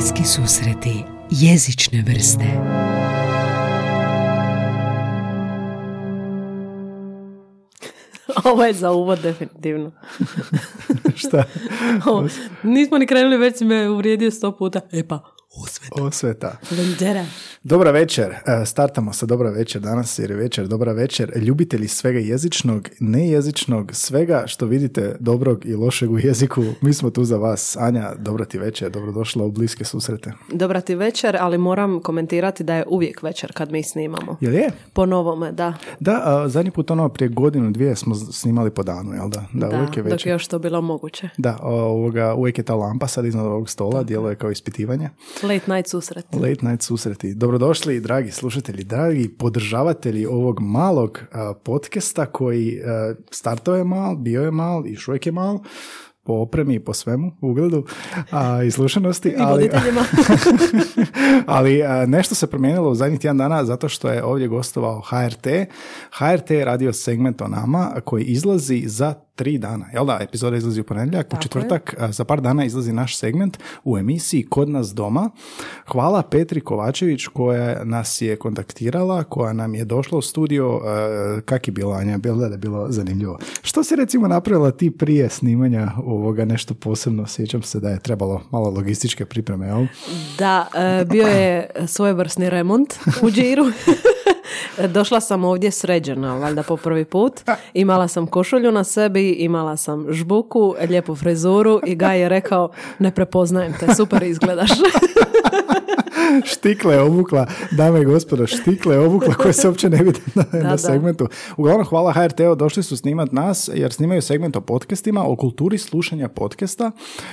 Bliski susreti jezične vrste Ovo je za uvod definitivno. Šta? Ovo, nismo ni krenuli, već si me uvrijedio sto puta. E pa, osveta. Osveta. Vendera. Dobra večer. E, Startamo sa dobra večer danas jer je večer dobra večer. Ljubitelji svega jezičnog, nejezičnog, svega što vidite dobrog i lošeg u jeziku. Mi smo tu za vas. Anja, dobra ti večer. Dobrodošla u bliske susrete. Dobra ti večer, ali moram komentirati da je uvijek večer kad mi snimamo. Jel je? Po novome, da. Da, a, zadnji put ono prije godinu, dvije smo snimali po danu, jel da? Da, uvijek je dok večer. je još to bilo moguće. Da, ovoga, uvijek je ta lampa sad iznad ovog stola, djeluje kao ispitivanje. Late night susret. Late night susreti. Dobrodošli, dragi slušatelji, dragi podržavatelji ovog malog a, podcasta koji a, startao je mal, bio je mal i uvijek je mal po opremi i po svemu, ugledu a, i slušanosti. I ali, ali a, nešto se promijenilo u zadnjih tjedan dana zato što je ovdje gostovao HRT. HRT je radio segment o nama koji izlazi za tri dana. Jel da, epizoda izlazi u ponedjeljak, u je. četvrtak a, za par dana izlazi naš segment u emisiji Kod nas doma. Hvala Petri Kovačević koja nas je kontaktirala, koja nam je došla u studio. a, Kak je bilo, Anja? Bilo da je bilo zanimljivo. Što si recimo napravila ti prije snimanja ovoga nešto posebno? Sjećam se da je trebalo malo logističke pripreme, jel? Da, e, bio je svojevrsni remont u džiru. Došla sam ovdje sređena, valjda po prvi put. Imala sam košulju na sebi, imala sam žbuku, lijepu frizuru i Gaj je rekao, ne prepoznajem te, super izgledaš. štikle je obukla, dame i gospodo, štikle je obukla koje se uopće ne vide na, na da. segmentu. Uglavnom, hvala HRT-u, došli su snimat nas jer snimaju segment o podcastima, o kulturi slušanja podcasta.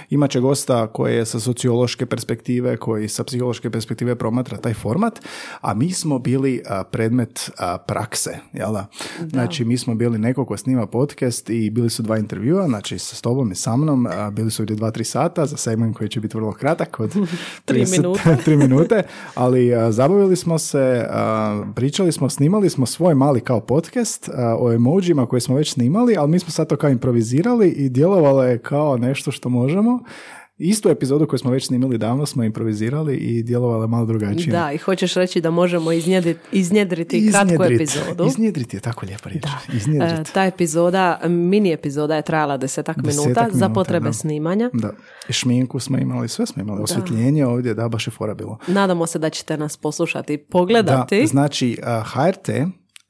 Imaće gosta koji je sa sociološke perspektive, koji sa psihološke perspektive promatra taj format, a mi smo bili a, predmet a, prakse, jel da? Znači, mi smo bili neko ko snima podcast i bili su dva intervjua, znači sa tobom i sa mnom, a, bili su ovdje dva, tri sata za segment koji će biti vrlo kratak od Tri 30 minute. tri minute, ali a, zabavili smo se, a, pričali smo, snimali smo svoj mali kao podcast a, o emojima koje smo već snimali, ali mi smo sad to kao improvizirali i djelovalo je kao nešto što možemo. Istu epizodu koju smo već snimali davno smo improvizirali i djelovalo je malo drugačije. Da, i hoćeš reći da možemo iznjedriti, iznjedriti kratku epizodu. Iznjedrit je tako lijepa riječ. E, Iznjedrit. ta epizoda, mini epizoda je trajala desetak, Desetak minuta, za minuta, potrebe da. snimanja. Da. I šminku smo imali, sve smo imali. Osvjetljenje ovdje, da, baš je fora bilo. Nadamo se da ćete nas poslušati i pogledati. Da, znači HRT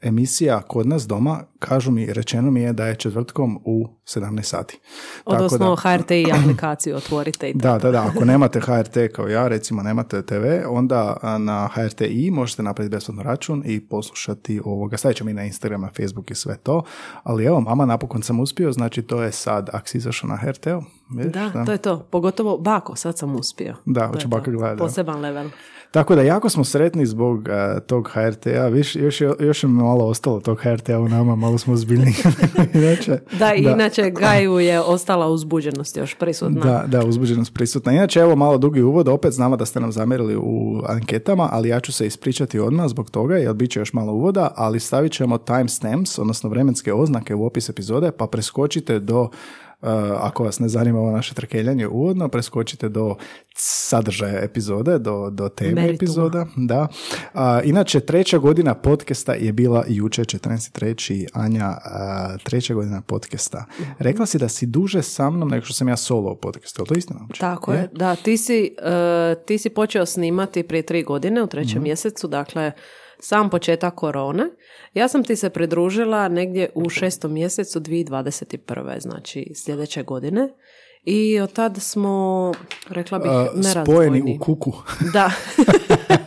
emisija kod nas doma, kažu mi, rečeno mi je da je četvrtkom u 17 sati. Tako Odnosno da, HRT i aplikaciju otvorite i tako. da, da, da, ako nemate HRT kao ja, recimo nemate TV, onda na HRT.i možete napraviti besplatno račun i poslušati ovoga. Stavit ćemo i na Instagram, Facebook i sve to. Ali evo, mama, napokon sam uspio, znači to je sad, ako si izašao na HRT-u, vidiš, Da, to je to. Pogotovo bako, sad sam uspio. Da, hoće to. baka gledati, da. Poseban level. Tako da jako smo sretni zbog eh, tog HRT-a, Viš, još, još je malo ostalo tog HRT-a u nama, malo smo ozbiljniji. Inače, Da, inače Gaju je ostala uzbuđenost još prisutna. Da, da, uzbuđenost prisutna. Inače, evo malo dugi uvod, opet znamo da ste nam zamjerili u anketama, ali ja ću se ispričati odmah zbog toga, jer bit će još malo uvoda, ali stavit ćemo timestamps, odnosno vremenske oznake u opis epizode, pa preskočite do uh, ako vas ne zanima ovo naše trkeljanje uvodno, preskočite do sadržaja epizode, do, do teme Merituma. epizoda. Da. A, inače, treća godina podcasta je bila jučer, 14.3. Anja, a, treća godina podcasta. Rekla si da si duže sa mnom nego što sam ja solo u podcastu. Je to istina? uopće? Tako je, da, ti si, e, ti si počeo snimati prije tri godine u trećem mjesecu, dakle sam početak korone. Ja sam ti se pridružila negdje u šestom mjesecu 2021. znači sljedeće godine. I od tad smo, rekla bih, A, nerazdvojni. spojeni u kuku. Da,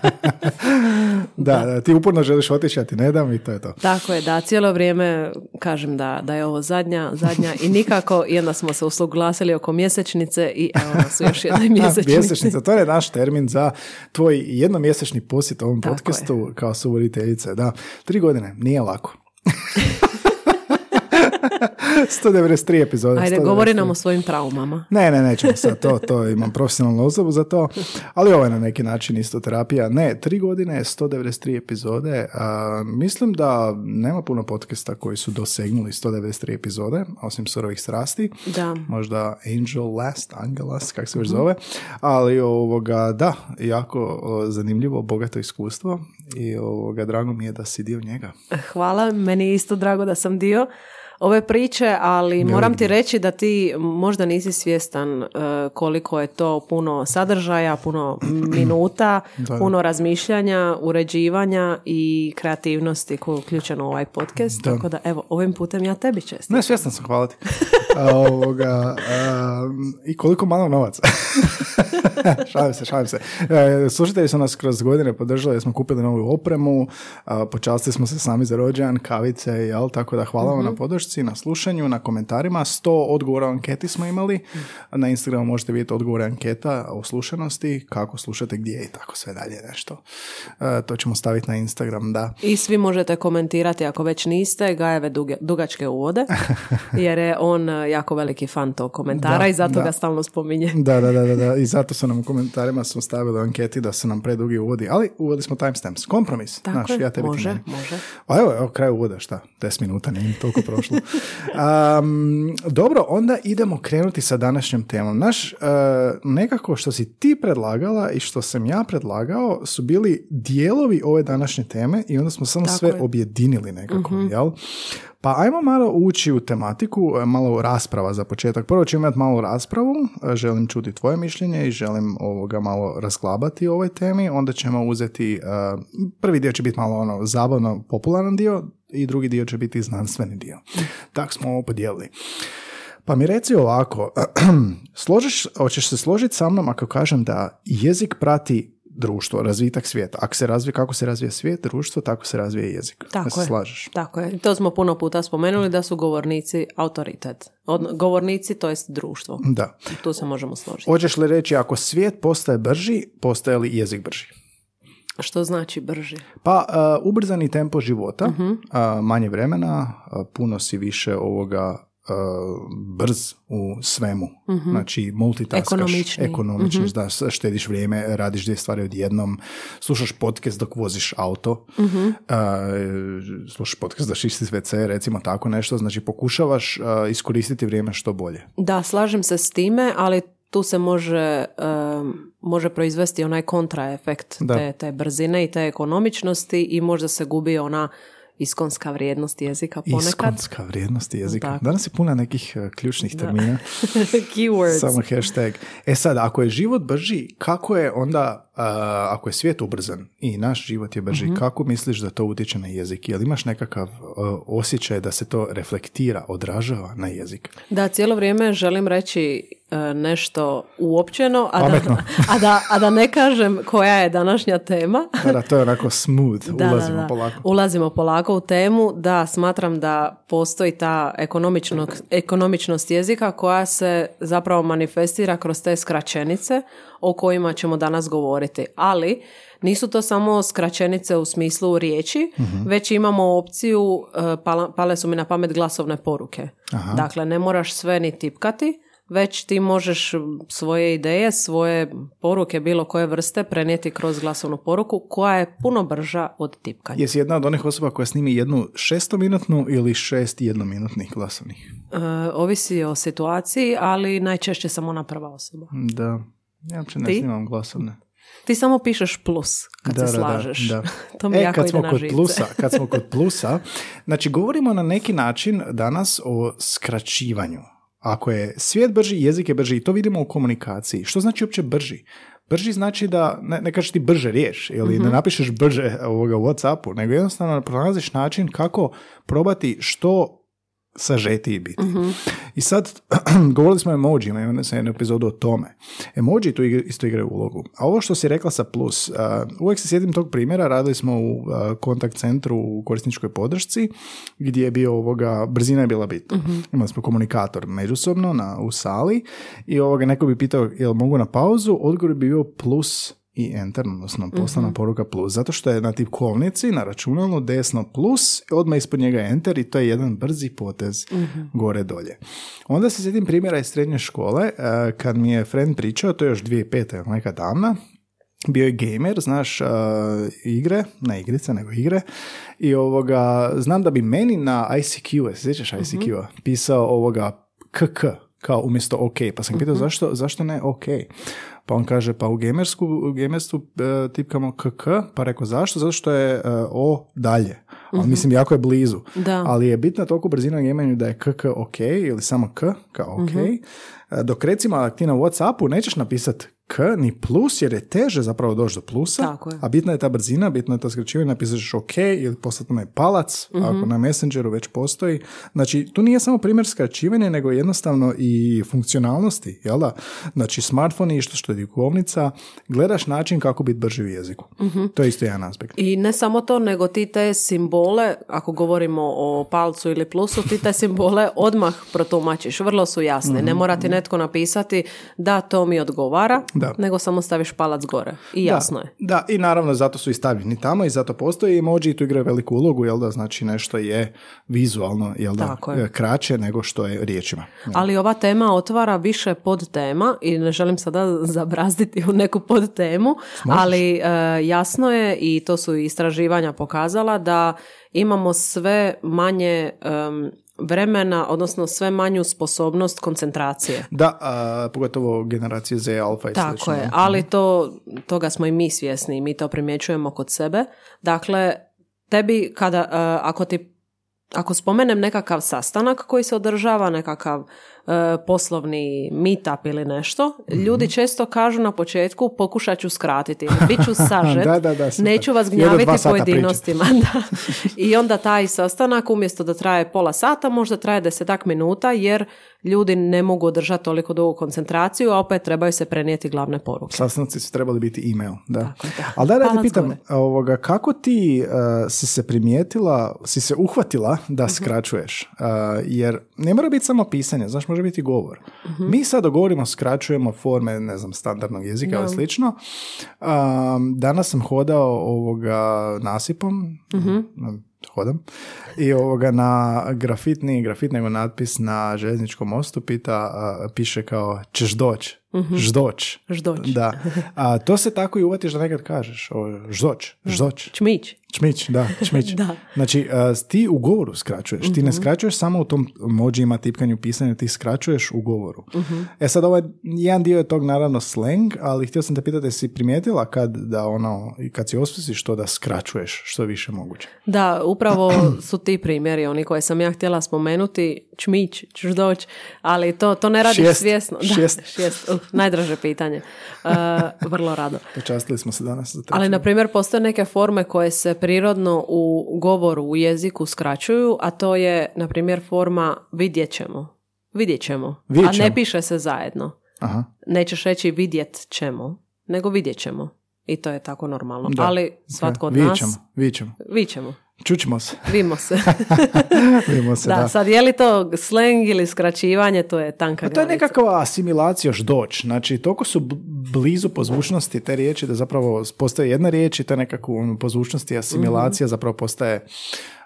da, da, ti uporno želiš otići, ja ti ne dam i to je to. tako je, da, cijelo vrijeme kažem da, da je ovo zadnja, zadnja i nikako, i onda smo se usuglasili oko mjesečnice i evo nas u još jednoj mjesečnici. Mjesečnica, to je naš termin za tvoj jednomjesečni posjet ovom Tako podcastu kao suvoditeljice. Da, tri godine, nije lako. 193 epizode. Ajde, 193. govori nam o svojim traumama. Ne, ne, nećemo sad to, to imam profesionalnu osobu za to, ali ovo je na neki način isto terapija. Ne, tri godine, 193 epizode, a, mislim da nema puno podcasta koji su dosegnuli 193 epizode, osim surovih strasti. Da. Možda Angel Last, Angelas, kak se već zove, ali ovoga, da, jako zanimljivo, bogato iskustvo i ovoga, drago mi je da si dio njega. Hvala, meni je isto drago da sam dio ove priče, ali moram ti reći da ti možda nisi svjestan e, koliko je to puno sadržaja, puno minuta, Da. puno razmišljanja, uređivanja i kreativnosti koja je uključena u ovaj podcast. Da. Tako da, evo, ovim putem ja tebi čestim. Ne, svjestan sam, hvala ti. A, ovoga, a, I koliko malo novaca. šalim se, šalim se. E, slušatelji su nas kroz godine podržali jer smo kupili novu opremu, a, počastili smo se sami za rođendan, kavice, jel? Tako da hvala vam na podršci, na slušanju, na komentarima. 100 odgovora o anketi smo imali. Na Instagramu možete vidjeti odgovore anketa o slušanosti, kako slušate, gdje i tako sve dalje nešto. E, to ćemo staviti na Instagram, da. I svi možete komentirati ako već niste Gajeve duge, dugačke uvode, jer je on e, jako veliki fan tog komentara Da, i zato da. ga stalno spominje. Da, da, da, da, da. I zato su nam u komentarima smo stavili u anketi da su nam predugi uvodi, ali uveli smo timestamps. Kompromis. Tako Znaš, je, ja tebi može, može. A evo, evo, kraj uvoda, šta? 10 minuta, nije toliko prošlo. Um, dobro, onda idemo krenuti sa današnjom temom. Naš, uh, nekako što si ti predlagala i što sam ja predlagao su bili dijelovi ove današnje teme i onda smo samo Tako sve je. Objedinili nekako, jel? Pa ajmo malo ući u tematiku, e, malo rasprava za početak. Prvo ćemo imati malo raspravu, e, želim čuti tvoje mišljenje i želim ovoga malo razglabati o ovoj temi. Onda ćemo uzeti, e, prvi dio će biti malo ono zabavno popularan dio i drugi dio će biti znanstveni dio. Tak smo ovo podijelili. Pa mi reci ovako, složiš, hoćeš se složiti sa mnom ako kažem da jezik prati društvo, razvitak svijeta. Ako se razvije, kako se razvija svijet, društvo, tako se razvija jezik. Tako da se je. slažeš. Tako je. To smo puno puta spomenuli da su govornici autoritet. Od, govornici, to jest društvo. Da. Tu se možemo složiti. Hoćeš li reći ako svijet postaje brži, postaje li jezik brži? Što znači brži? Pa uh, ubrzani tempo života, uh, manje vremena, uh, puno si više ovoga brz u svemu. Znači multitaskaš, Ekonomičniji. ekonomičnost, da s- štediš vrijeme, radiš dvije stvari odjednom, slušaš podcast dok voziš auto, uh, slušaš podcast da čistiš WC, recimo tako nešto, znači pokušavaš uh, iskoristiti vrijeme što bolje. Da, slažem se s time, ali tu se može, um, može proizvesti onaj kontraefekt Da. te, te brzine i te ekonomičnosti i možda se gubi ona iskonska vrijednost jezika ponekad. Iskonska vrijednost jezika. Tako. Danas je puna nekih uh, ključnih termina. Keywords. Samo hashtag. E sad, ako je život brži, kako je onda, a, ako je svijet ubrzan i naš život je brži, kako misliš da to utječe na jezik? Jel imaš nekakav a, osjećaj da se to reflektira, odražava na jezik? Da, cijelo vrijeme želim reći nešto uopćeno, a da, a, da, a da ne kažem koja je današnja tema. Da, da, to je onako smooth, Da, ulazimo da. polako. Ulazimo polako u temu. Da, smatram da postoji ta ekonomičnost jezika koja se zapravo manifestira kroz te skraćenice o kojima ćemo danas govoriti. Ali nisu to samo skraćenice u smislu riječi, Mhm. već imamo opciju, e, pala- pale su mi na pamet glasovne poruke. Aha. Dakle, ne moraš sve ni tipkati, već ti možeš svoje ideje, svoje poruke bilo koje vrste prenijeti kroz glasovnu poruku koja je puno brža od tipkanja. Jesi jedna od onih osoba koja snimi jednu šestominutnu ili šest jednominutnih glasovnih? E, ovisi o situaciji, ali najčešće sam ona prva osoba. Da. Ja uopće ne Ti? snimam glasovne. Ti samo pišeš plus kad Da, se da, da, slažeš. da. to mi e, jako kad smo kod živce. plusa, kad smo kod plusa, znači govorimo na neki način danas o skraćivanju. Ako je svijet brži, jezik je brži i to vidimo u komunikaciji. Što znači uopće brži? Brži znači da ne, ne kažeš ti brže riješ ili Mhm. ne napišeš brže ovoga u Whatsappu, nego jednostavno pronalaziš način kako probati što sažetiji biti. Mhm. I sad, govorili smo o emojima, imali sam jednu epizodu o tome. Emoji tu isto igraju ulogu. A ovo što si rekla sa plus, uh, uvijek se sjetim tog primjera, radili smo u uh, kontakt centru u korisničkoj podršci, gdje je bio ovoga, brzina je bila bitna. Imali smo komunikator međusobno na, u sali i ovoga, neko bi pitao jel mogu na pauzu, odgovor bi bio plus i enter, odnosno poslana poruka plus, zato što je na tipkovnici na računalu desno plus, odmah ispod njega enter i to je jedan brzi potez gore dolje. Onda se sjetim primjera iz srednje škole, e, kad mi je friend pričao, to je još 2005. neka davna, bio je gamer, znaš, uh, igre, ne igrice, nego igre, i ovoga, znam da bi meni na ICQ, se sjećaš ICQ-a, pisao ovoga KK, kao umjesto OK, pa sam pitao zašto, zašto ne OK? Pa on kaže, pa u gamersku, u gamerstvu uh, tipkamo KK, pa rekao zašto? Zato što je uh, O dalje. Ali mislim, jako je blizu. Da. Ali je bitna toliko brzina u gameranju da je KK OK ili samo K kao OK. Uh, Dok recimo ti na Whatsappu nećeš napisati K ni plus jer je teže zapravo doći do plusa, Tako je. a bitna je ta brzina, bitno je to skraćivanje, napisaš OK ili poslati onaj palac, ako na Messengeru već postoji. Znači, tu nije samo primjer skraćivanja, nego jednostavno i funkcionalnosti, jel da? Znači, smartphone i što što je dikovnica, gledaš način kako biti brži u jeziku. To je isto jedan aspekt. I ne samo to, nego ti te simbole, ako govorimo o palcu ili plusu, ti te simbole odmah protumačiš. Vrlo su jasne. Ne mora ti netko napisati da to mi odgovara, Da. nego samo staviš palac gore. I jasno da, je. Da, i naravno zato su i stavljeni tamo i zato postoji emoji i tu igraju veliku ulogu, jel da, znači nešto je vizualno, jel da, Tako je. kraće nego što je riječima. Ali ova tema otvara više podtema i ne želim sada zabrazditi u neku podtemu, ali e, jasno je i to su istraživanja pokazala da imamo sve manje em, vremena, odnosno sve manju sposobnost koncentracije. Da, a, pogotovo generacije Z, alfa i Tako slično. je, ali to, toga smo i mi svjesni i mi to primjećujemo kod sebe. Dakle, tebi kada, e, ako ti ako spomenem nekakav sastanak koji se održava, nekakav poslovni meetup ili nešto, ljudi često kažu na početku pokušat ću skratiti, bit ću sažet, Da, da, da, neću vas gnjaviti pojedinostima. I onda taj sastanak umjesto da traje pola sata, možda traje desetak minuta jer ljudi ne mogu održati toliko dugu koncentraciju, a opet trebaju se prenijeti glavne poruke. Sastanci su trebali biti email, da. Tako. Ali da, da pitam, ovoga, kako ti uh, si se primijetila, si se uhvatila da Mhm. skraćuješ? Uh, jer ne mora biti samo pisanje, znaš, može biti govor. Mhm. Mi sad govorimo, skraćujemo forme, ne znam, standardnog jezika ili slično. Um, danas sam hodao ovoga nasipom, na- hodam, i ovoga na grafit, nije grafit, nego natpis na željezničkom mostu pita, a, piše kao ćeš doć, ždoć. Ždoć. Da. A to se tako i uvatiš da nekad kažeš. O, ždoć, ždoć. Čmić. Čmić, da, čmić. Da. Znači, a, ti u govoru skraćuješ. Ti ne skraćuješ samo u tom mođima, tipkanju, pisanju, ti skraćuješ u govoru. E sad, ovaj jedan dio je tog naravno slang, ali htio sam te pitati, jesi primijetila kad da ono, kad si osvisiš to da skraćuješ što više moguće? Da, upravo su ti primjeri, oni koje sam ja htjela spomenuti, čmić, doći, ali to, to ne radiš Šijest, svjesno. Da, šijest. Najdraže pitanje. Uh, vrlo rado. Počastili smo se danas za. Ali, na primjer, postoje neke forme koje se prirodno u govoru, u jeziku skraćuju, a to je, na primjer, forma vidjet ćemo. Vidjet ćemo. Vidjet A ćemo. ne piše se zajedno. Aha. Nećeš reći vidjet ćemo, nego vidjet ćemo. I to je tako normalno. Da. Ali svatko od Vidjet nas... ćemo, vidjet ćemo. Vidjet ćemo. Čućemo se. Vimo se. Vidimo se, da, da. sad je li to sleng ili skraćivanje, to je tanka Pa to je granica. nekakva asimilacija još doć. Znači, toliko su bl- blizu po zvučnosti te riječi da zapravo postoje jedna riječ i ta nekakvu ono, po zvučnosti asimilacija zapravo postaje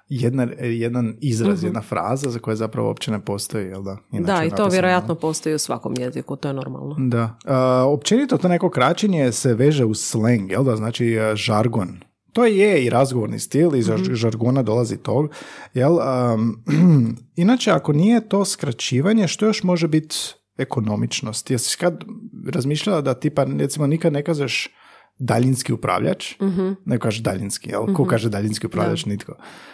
jedna, jedan izraz, jedna fraza za koje zapravo uopće ne postoji, jel da? Inače Da, i to vjerojatno postoji u svakom jeziku, to je normalno. Da. A, općenito to neko kraćenje se veže uz slang, jel da? Znači žargon. To je i razgovorni stil, iz Mhm. žargona dolazi tog. Jel? Am, inače, ako nije to skraćivanje, što još može biti ekonomičnost? Jesi kad razmišljala da tipa, recimo, nikad ne kažeš daljinski upravljač, Mhm. ne kažeš daljinski, jel? Ko kaže daljinski upravljač? Nitko.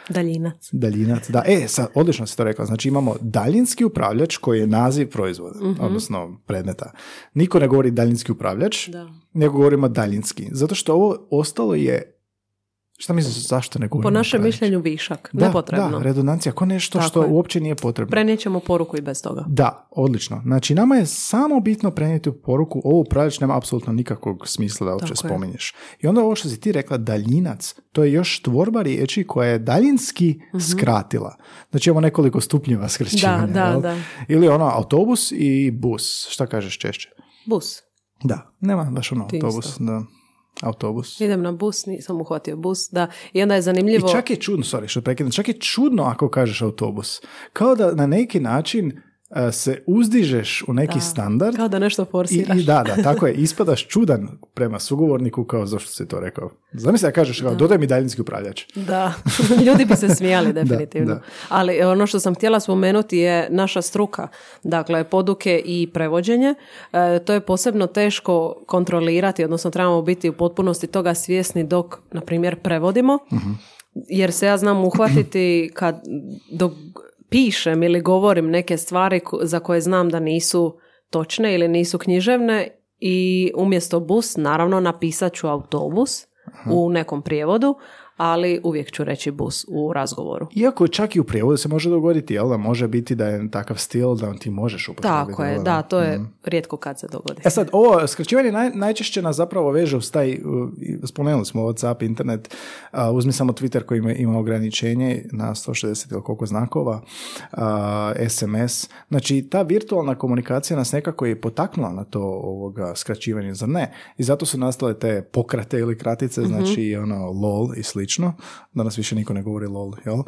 Daljinac. Daljinac, da. E, sad, odlično si to rekla. Znači imamo daljinski upravljač koji je naziv proizvoda, Mhm. odnosno predmeta. Niko ne govori daljinski upravljač, Da. nego govorimo daljinski. Zato što ovo ostalo je, šta misliš, zašto ne govorimo Po našem mišljenju višak, Da, nepotrebno. da, redundancija, ko nešto Tako što je. uopće nije potrebno. Prenijet ćemo poruku i bez toga. Da, odlično. Znači, nama je samo bitno prenijeti poruku, ovo upravljač nema apsolutno nikakvog smisla da uopće spominješ. I onda ovo što si ti rekla, daljinac, to je još tvorba riječi koja je daljinski skratila. Znači, imamo nekoliko stupnjeva skraćivanja. Da, da, jel? da. Ili ono, autobus i bus. Šta kažeš češće? Bus. Da, nema baš ono Ti autobus. isto. Da. Autobus. Idem na bus, nisam uhvatio bus, da. I onda je zanimljivo... I čak je čudno, sorry što prekidam, čak je čudno ako kažeš autobus. Kao da na neki način se uzdižeš u neki standard. Kao da nešto I, forsiraš. I da, da, tako je. Ispadaš čudan prema sugovorniku kao zašto si to rekao. Zamisli da kažeš kao dodaj mi daljinski upravljač. Da, ljudi bi se smijali definitivno. da. Ali ono što sam htjela spomenuti je naša struka. Dakle, poduke i prevođenje. E, to je posebno teško kontrolirati, odnosno trebamo biti u potpunosti toga svjesni dok, na primjer, prevodimo. Jer se ja znam uhvatiti kad dok pišem ili govorim neke stvari za koje znam da nisu točne ili nisu književne i umjesto bus, naravno, napisat ću autobus u nekom prijevodu, ali uvijek ću reći bus u razgovoru. Iako čak i u prijevodu se može dogoditi, jel da? Može biti da je takav stil da ti možeš upotrijebiti. Tako je, da, to je rijetko kad se dogodi. E sad, ovo skraćivanje naj, najčešće nas zapravo veže uz taj, spomenuli smo Whatsapp, internet, uh, uzmi samo Twitter koji ima, ima ograničenje na 160 ili koliko znakova, uh, SMS. Znači, ta virtualna komunikacija nas nekako je potaknula na to ovoga skraćivanje, zar ne? I zato su nastale te pokrate ili kratice, znači ono LOL i slično. Danas više niko ne govori LOL, jel? Uh,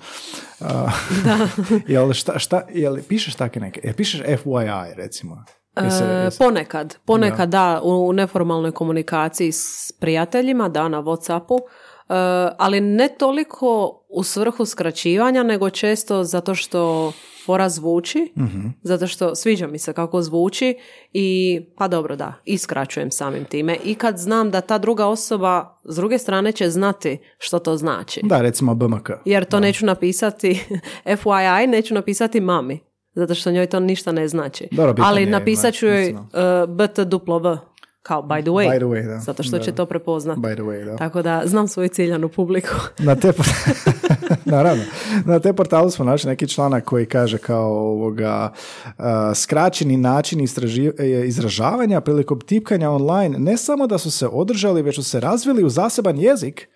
Da. jel, šta, šta, jel pišeš take neke? Jel pišeš FYI, recimo? Jesi- E, jesi- ponekad, ponekad da, u neformalnoj komunikaciji s prijateljima, da, na Whatsappu, e, ali ne toliko u svrhu skraćivanja, nego često zato što fora zvuči, zato što sviđa mi se kako zvuči i pa dobro da, i skraćujem samim time. I kad znam da ta druga osoba s druge strane će znati što to znači. Da, recimo BMK. Jer to neću napisati FYI, neću napisati mami. Zato što njoj to ništa ne znači. Dobro, Ali napisat ću joj uh, BT duplo V. Kao by the way. By the way, da. Zato što Da. će to prepoznat. By the way, da. Tako da znam svoju ciljanu publiku. Na te, naravno, na te portalu smo našli neki članak koji kaže kao ovoga a, skraćeni način istraži- e, izražavanja prilikom tipkanja online ne samo da su se održali, već su se razvili u zaseban jezik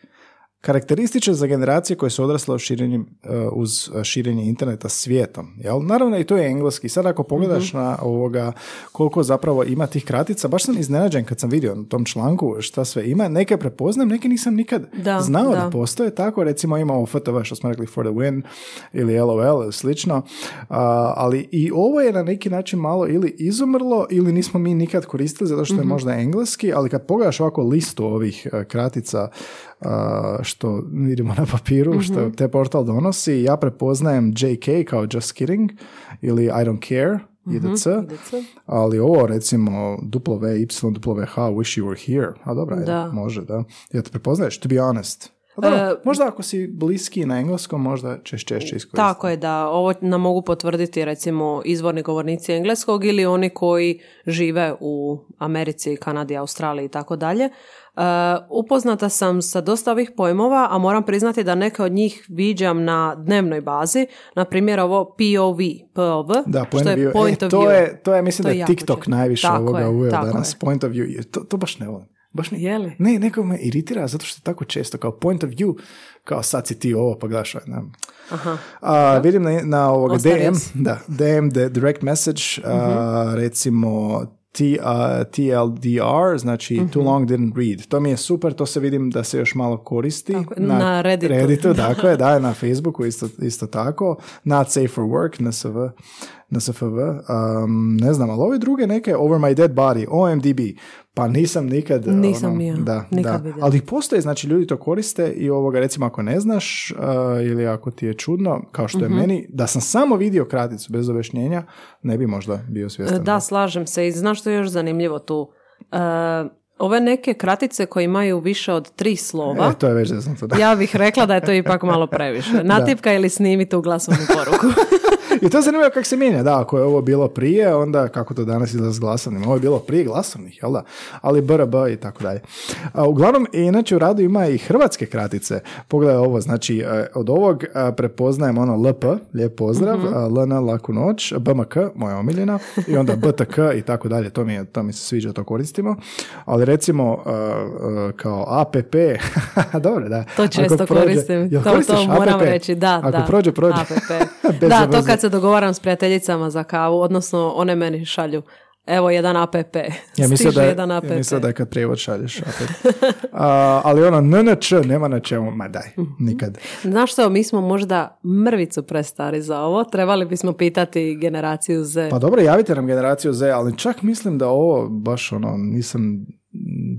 karakterističan za generacije koje su odrasle uz širenjem, e, uz širenje interneta svijetom. Jel? Naravno i to je engleski. Sad ako pogledaš Mhm. na ovoga koliko zapravo ima tih kratica, baš sam iznenađen kad sam vidio na tom članku šta sve ima. Neke prepoznajem, neke nisam nikad Da, znao da, da. postoje tako. Recimo imamo FTV što smo rekli for the win ili LOL ili slično. A, ali i ovo je na neki način malo ili izumrlo ili nismo mi nikad koristili zato što je možda engleski, ali kad pogledaš ovako listu ovih e, kratica što vidimo na papiru, što te portal donosi, ja prepoznajem JK kao just kidding ili I don't care, IDC, ali ovo recimo W, Y, W, H, wish you were here, a dobra, je, Da. može, da. Ja te prepoznaješ, to be honest. A dobro, E, možda ako si bliski na engleskom, možda ćeš češće iskoristiti. Tako je da ovo nam mogu potvrditi recimo izvorni govornici engleskog ili oni koji žive u Americi, Kanadi, Australiji i tako dalje. E, upoznata sam sa dosta ovih pojmova, a moram priznati da neke od njih viđam na dnevnoj bazi. Na primjer ovo POV, POV, Da, što point of je view. point e, of to view. je, to je, mislim To da je TikTok najviše Tako ovoga uveo danas. je. Point of view. To, to baš ne volim. Baš mi, Je li? Ne, neko me iritira zato što je tako često kao point of view, kao sad si ti ovo, pa gledaš, ovaj, ne. Aha. A, vidim na, na ovoga Ostario DM, da, DM, the direct message, a, recimo T, a, TLDR, znači too long didn't read. To mi je super, to se vidim da se još malo koristi. Tako je, na Redditu. Redditu, tako je, da, na Facebooku isto, isto tako. Not safe for work, NSV, NSFV. Um, ne znam, ali ove druge neke, over my dead body, OMDB, pa nisam nikad... Nisam ono, ja, da, nikad da. Ali ih postoje, znači ljudi to koriste i ovoga, recimo ako ne znaš uh, ili ako ti je čudno, kao što je Mhm. meni, da sam samo vidio kraticu bez objašnjenja, ne bi možda bio svjestan. Da, slažem se. I znaš što je još zanimljivo tu? E, ove neke kratice koje imaju više od tri slova, E, to je već zeznuto, da. ja bih rekla da je to ipak malo previše. Natipka ili snimi tu glasovnu poruku. I to je zanimljivo kako se mijenja, da, ako je ovo bilo prije, onda kako to danas izgleda s glasovnim, ovo je bilo prije glasovnih, jel da? Ali BRB i tako dalje. A, uglavnom, inače u radu ima i hrvatske kratice. Pogledaj ovo, znači e, od ovog e, prepoznajem ono LP, lijep pozdrav, a, LN, laku noć, BMK, moja omiljena, i onda BTK i tako dalje, to mi, je, to mi se sviđa, to koristimo. Ali recimo e, e, kao APP, dobro, da. To često prođe- koristim. Jel To, to moram APP? reći. Da, Ako da. prođe, prođe. APP. Da, to kad se dogovaram s prijateljicama za kavu, odnosno one meni šalju evo jedan app. Ja mislim da, je, jedan app. ja mislim da je kad prijevod šalješ app. A, ali ono NNČ nema na čemu, ma daj, Mhm. nikad. Znaš što, mi smo možda mrvicu prestari za ovo. Trebali bismo pitati generaciju Z. Pa dobro, javite nam generaciju Z, ali čak mislim da ovo baš ono, nisam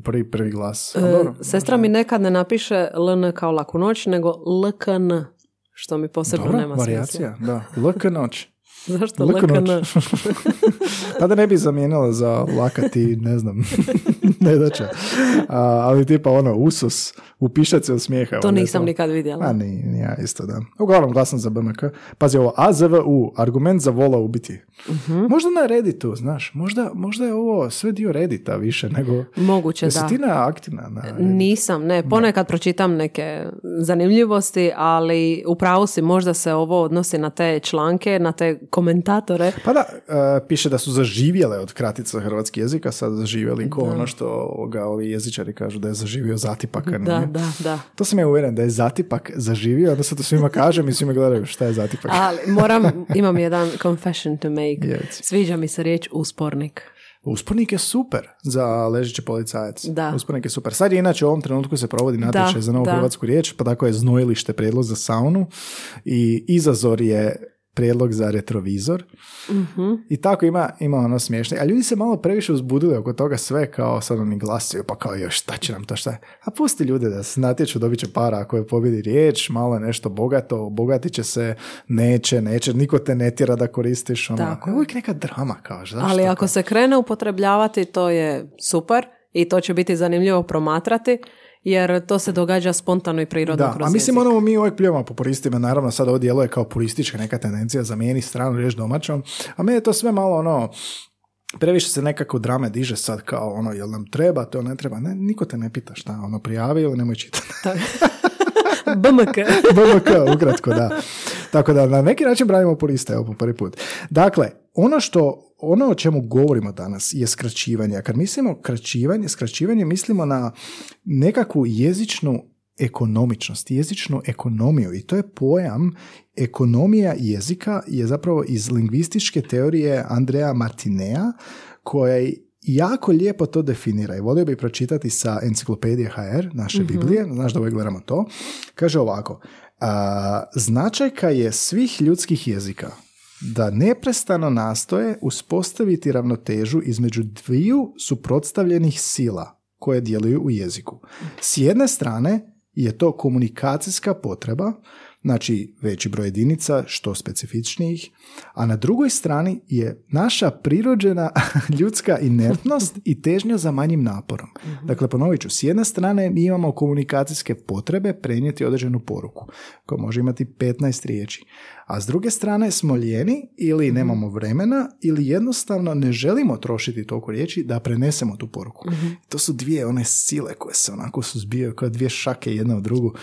prvi prvi glas. Ali E, dobro. Sestra mi nekad ne napiše LN kao laku noć, nego LKN, što mi posebno Dobro, nema smisla. varijacija, da. LK noć. Zašto LK LKN? noć. pa da ne bi zamijenila za lakati, ne znam, ne da će. A, ali tipa ono, usus, upišat se od smijeha. To ono, nisam to- nikad vidjela. A ni, ni ja isto da. Uglavnom glasam za BMK. Pazi ovo, AZVU, argument za vola ubiti. Mhm. Možda na Redditu, znaš, možda, možda je ovo sve dio Reddita više nego... Moguće Jesi da. ti na aktivna na Redditu? Nisam, ne, ponekad pročitam neke zanimljivosti, ali upravo si možda se ovo odnosi na te članke, na te komentatore. Pa da, e, piše da su zaživjele od kratica hrvatski jezika, sad zaživjeli ko ono što ga ovi jezičari kažu da je zaživio zatipak. a Da, nije. da, da. To sam ja uvjeren da je zatipak zaživio, onda sad to svima kažem i svi me gledaju šta je zatipak. Ali moram, imam jedan confession to make. Jeci. Sviđa mi se riječ uspornik. Uspornik je super za ležeći policajac. Da. Uspornik je super. Sad je inače u ovom trenutku se provodi natječaj Da, za novu da. hrvatsku riječ, pa tako je znojilište prijedlog za saunu i izazor je prijedlog za retrovizor. Mhm. I tako ima, ima ono smiješno. A ljudi se malo previše uzbudili oko toga sve kao sad oni glasuju, pa kao još šta će nam to šta. A pusti ljude da se natječu, dobit će para ako je pobjedi riječ, malo je nešto bogato, obogatit će se, neće, neće, niko te ne tjera da koristiš. Ono. Tako je. Uvijek neka drama kao, zašto? Ali ako se krene upotrebljavati, to je super i to će biti zanimljivo promatrati, jer to se događa spontano i prirodno Da, kroz a mislim jezik. ono mi uvijek pljujemo po puristima, naravno sad ovo djeluje kao puristička neka tendencija, zamijeni stranu riječ domaćom, a meni je to sve malo ono, previše se nekako drame diže sad kao ono, jel nam treba, to ne treba, ne, niko te ne pita šta, ono, prijavi ili nemoj čitati. BMK. BMK, ukratko, da. Tako da na neki način branimo puriste, evo po prvi put. Dakle, ono što ono o čemu govorimo danas je skraćivanje. A kad mislimo kraćivanje, skraćivanje mislimo na nekakvu jezičnu ekonomičnost, jezičnu ekonomiju i to je pojam ekonomija jezika je zapravo iz lingvističke teorije Andreja Martinea koja jako lijepo to definira i volio bi pročitati sa enciklopedije HR, naše Biblije, znaš da uvijek gledamo to. Kaže ovako, a, značajka je svih ljudskih jezika da neprestano nastoje uspostaviti ravnotežu između dviju suprotstavljenih sila koje djeluju u jeziku. S jedne strane je to komunikacijska potreba, znači veći broj jedinica, što specifičnijih, a na drugoj strani je naša prirođena ljudska inertnost i težnja za manjim naporom. Dakle, ponovit ću, s jedne strane mi imamo komunikacijske potrebe prenijeti određenu poruku, koja može imati 15 riječi, a s druge strane smo lijeni ili nemamo vremena ili jednostavno ne želimo trošiti toliko riječi da prenesemo tu poruku. To su dvije one sile koje se onako suzbijaju kao dvije šake jedna u drugu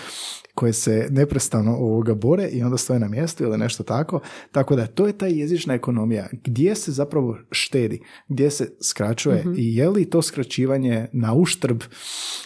koje se neprestano ovoga bore i onda stoje na mjestu ili nešto tako. Tako da to je ta jezična ekonomija. Gdje se zapravo štedi, gdje se skraćuje? I je li to skraćivanje na uštrb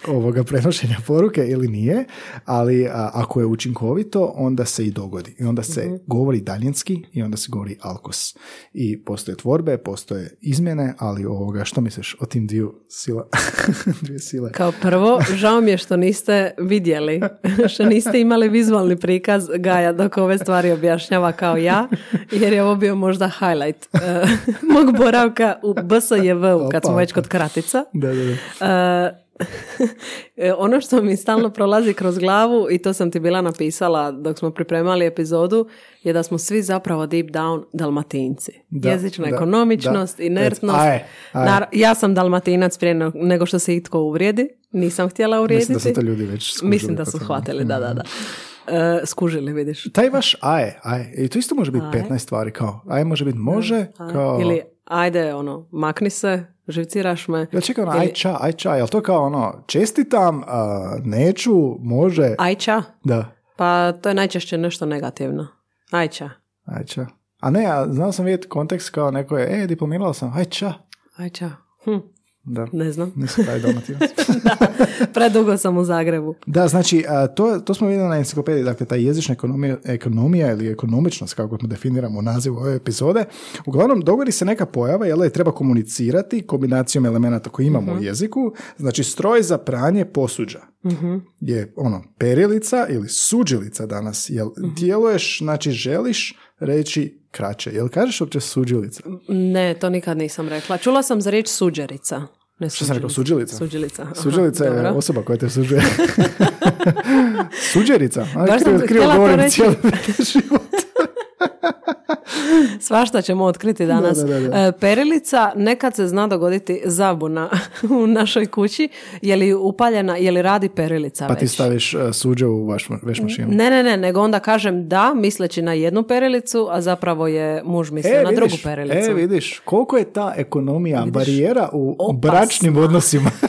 ovoga prenošenja poruke ili nije, ali a, ako je učinkovito onda se i dogodi. I onda se govori daljinski i onda se govori alkos. I postoje tvorbe, postoje izmjene, ali ovoga, što misliš o tim dviju sila? dvije sile. Kao prvo, žao mi je što niste vidjeli, što niste imali vizualni prikaz Gaja dok ove stvari objašnjava kao ja, jer je ovo bio možda highlight eh, mog boravka u BSJV kad smo već kod kratica. Da, da, da. E, ono što mi stalno prolazi kroz glavu i to sam ti bila napisala dok smo pripremali epizodu je da smo svi zapravo deep down dalmatinci. Da, Jezična da, ekonomičnost, da. inertnost. Aje, aje. Nar- ja sam dalmatinac prije nego što se itko uvrijedi. Nisam htjela uvrijediti. Mislim da su to ljudi već skužili, Mislim da pa su shvatili, da, da, da. E, skužili, vidiš. Taj vaš aje, aje, i to isto može biti Aje. 15 stvari, kao aje može biti može, Aj, kao... Ili ajde, ono, makni se, živciraš me. Ja čekaj, ono, Ili- aj ča, aj ča, jel to kao ono, čestitam, a, neću, može, Ajča. da, Pa to je najčešće nešto negativno. Ajča. aj ča. A ne, a znao sam vidjeti kontekst kao neko je, e, diplomirala sam, aj ča. Ajča. Hm. Da. Ne znam. Nisam pravi dalmatinac. Predugo sam u Zagrebu. Da, znači, to, to smo vidjeli na enciklopediji, dakle, ta jezična ekonomija, ekonomija ili ekonomičnost, kako smo definiramo u nazivu ove epizode, uglavnom dogodi se neka pojava, jel, je treba komunicirati kombinacijom elemenata koje imamo u jeziku, znači stroj za pranje posuđa je ono, perilica ili suđilica danas, jel djeluješ, znači želiš reći kraće, jel kažeš uopće suđilica? Ne, to nikad nisam rekla. Čula sam za riječ suđerica. Ne Što sam rekao, suđilica? Suđilica. aha, Suđelica je dobro. osoba koja te suđuje. Suđerica? Baš sam krivo, krivo htjela to govorim reći. cijeli život. Svašta ćemo otkriti danas. Da, da, da, da. E, Perilica, nekad se zna dogoditi zabuna u našoj kući. Je li upaljena, je li radi perilica Pa ti već? staviš uh, suđe u vaš veš mašinu. Ne, ne, ne, nego onda kažem da, misleći na jednu perilicu, a zapravo je muž mislio na drugu perilicu. e, vidiš, koliko je ta ekonomija barijera u Opasna. bračnim odnosima.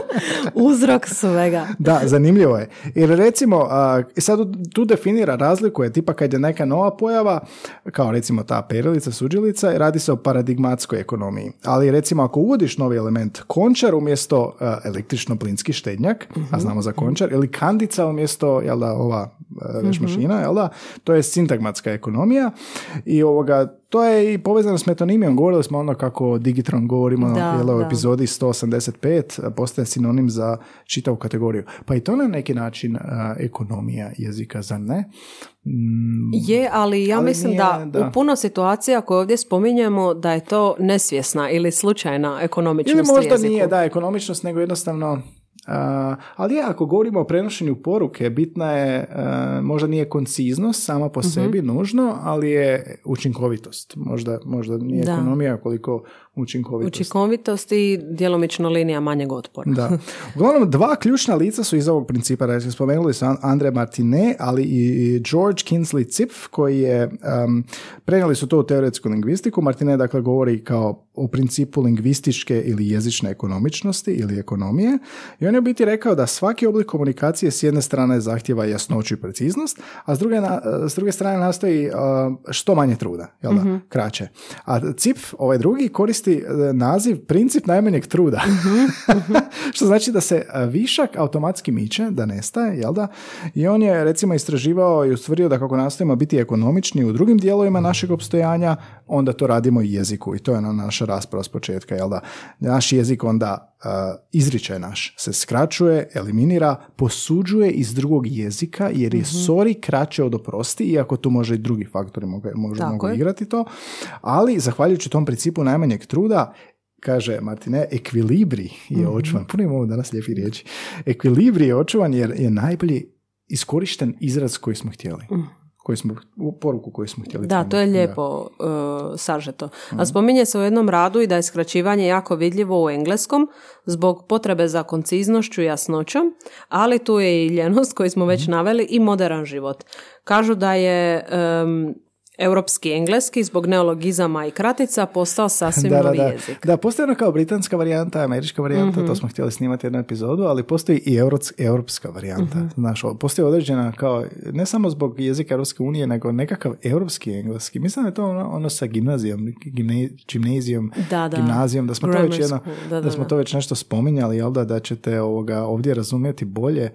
Uzrok svega. Da, zanimljivo je. Jer recimo, i sad tu definira razliku je tipa kad je neka nova pojava, kao recimo ta perilica, suđilica, radi se o paradigmatskoj ekonomiji. Ali recimo ako uvodiš novi element končar umjesto električno-plinski štednjak, a znamo za končar, ili kandica umjesto, jel da, ova a, veš mašina, jel da, to je sintagmatska ekonomija i ovoga, to je i povezano s metonimijom. Govorili smo ono kako Digitron govorimo Da, jel, u da. epizodi 185 postaje sinonim za čitavu kategoriju. Pa i to na neki način a, ekonomija jezika, zar ne? Mm, Je, ali ja Ali mislim nije, da, da. u puno situacija koje ovdje spominjemo da je to nesvjesna ili slučajna ekonomičnost Ili možda jeziku. nije da ekonomičnost, nego jednostavno ali je, ako govorimo o prenošenju poruke, bitna je, možda nije konciznost sama po sebi nužno, ali je učinkovitost. Možda, možda nije Da. ekonomija koliko učinkovitost. Učinkovitost i djelomično linija manjeg otpora. Da. Uglavnom, dva ključna lica su iz ovog principa. Znači, spomenuli su Andre Martinet, ali i George Kinsley Zipf, koji je, um, prenijeli su to u teoretsku lingvistiku. Martinet, dakle, govori kao o principu lingvističke ili jezične ekonomičnosti ili ekonomije. I on je u biti rekao da svaki oblik komunikacije s jedne strane zahtjeva jasnoću i preciznost, a s druge, na- s druge strane nastoji uh, što manje truda, jel da, kraće. A Zipf, ovaj drugi, koristi uh, naziv princip najmanjeg truda. što znači da se uh, višak automatski miče, da nestaje, jel da? I on je recimo istraživao i ustvrdio da kako nastojimo biti ekonomični u drugim dijelovima našeg opstojanja, onda to radimo i jeziku i to je ona naša rasprava s početka, jel da? Naš jezik onda uh, izričaj naš se skraćuje, eliminira, posuđuje iz drugog jezika jer je sorry kraće od oprosti, iako tu može i drugi faktori mogu, mogu igrati to, ali zahvaljujući tom principu najmanjeg truda, kaže Martine, ekvilibri je očuvan. Puno imamo danas lijepi riječi. Ekvilibri je očuvan jer je najbolji iskorišten izraz koji smo htjeli. Koji smo, u poruku koju smo htjeli. Da, to je lijepo uh, sažeto. Mhm. A spominje se u jednom radu i da je skraćivanje jako vidljivo u engleskom zbog potrebe za konciznošću i jasnoćom, ali tu je i ljenost koju smo Mhm. već naveli i modern život. Kažu da je um, europski engleski zbog neologizama i kratica postao sasvim Da, da, novi da. jezik. Da, postoji ono kao britanska varijanta, američka varijanta, Mhm. to smo htjeli snimati jednu epizodu, ali postoji i europska varijanta. Mhm. Znaš, postoji određena kao, ne samo zbog jezika Europske unije, nego nekakav europski engleski. Mislim da je to ono, ono sa gimnazijom, gimne, gimnazijom, Da, da. gimnazijom, da smo to već jedno, da, da, da, smo da. to već nešto spominjali, jel da, da ćete ovoga ovdje razumjeti bolje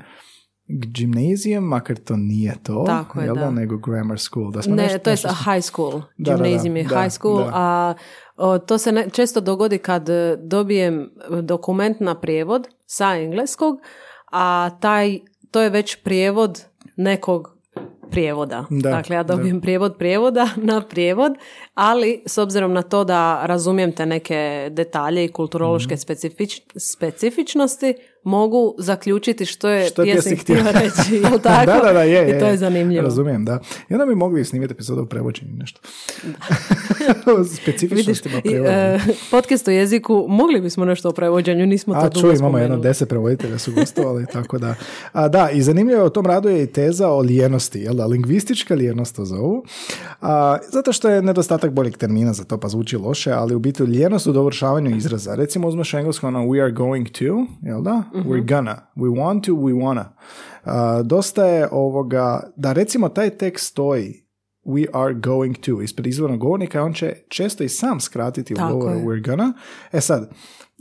gimnazijom, makar to nije to, Tako je, jel da, da. nego grammar school. Da smo Ne, nešto- to je nešto- high school. Da, da, da, je da, high school, da. a o, to se ne, često dogodi kad e, dobijem dokument na prijevod sa engleskog, a taj, to je već prijevod nekog prijevoda. Da, dakle, ja dobijem prijevod prijevoda na prijevod, ali s obzirom na to da razumijem te neke detalje i kulturološke Mhm. specifič- specifičnosti, mogu zaključiti što je Što je pjesnik htio reći, jel tako? da, da, da, je, I to je, zanimljivo. Razumijem, da. I onda bi mogli snimiti epizodu o prevođenju nešto. o specifičnostima i, prevođenja. e, podcast o jeziku, mogli bismo nešto o prevođenju, nismo to A dugo čuj, imamo jedno deset prevoditelja su gostovali, tako da. A, da, i zanimljivo je u tom radu je i teza o lijenosti, jel da, lingvistička lijenost to zovu. A, zato što je nedostatak boljeg termina za to, pa zvuči loše, ali u biti lijenost u dovršavanju izraza. Recimo uzmeš englesko ono we are going to, jel da? Mhm. We're gonna. We want to, we wanna. A, dosta je ovoga, da recimo taj tekst stoji we are going to ispred izvornog govornika, on će često i sam skratiti u govoru we're gonna. E sad,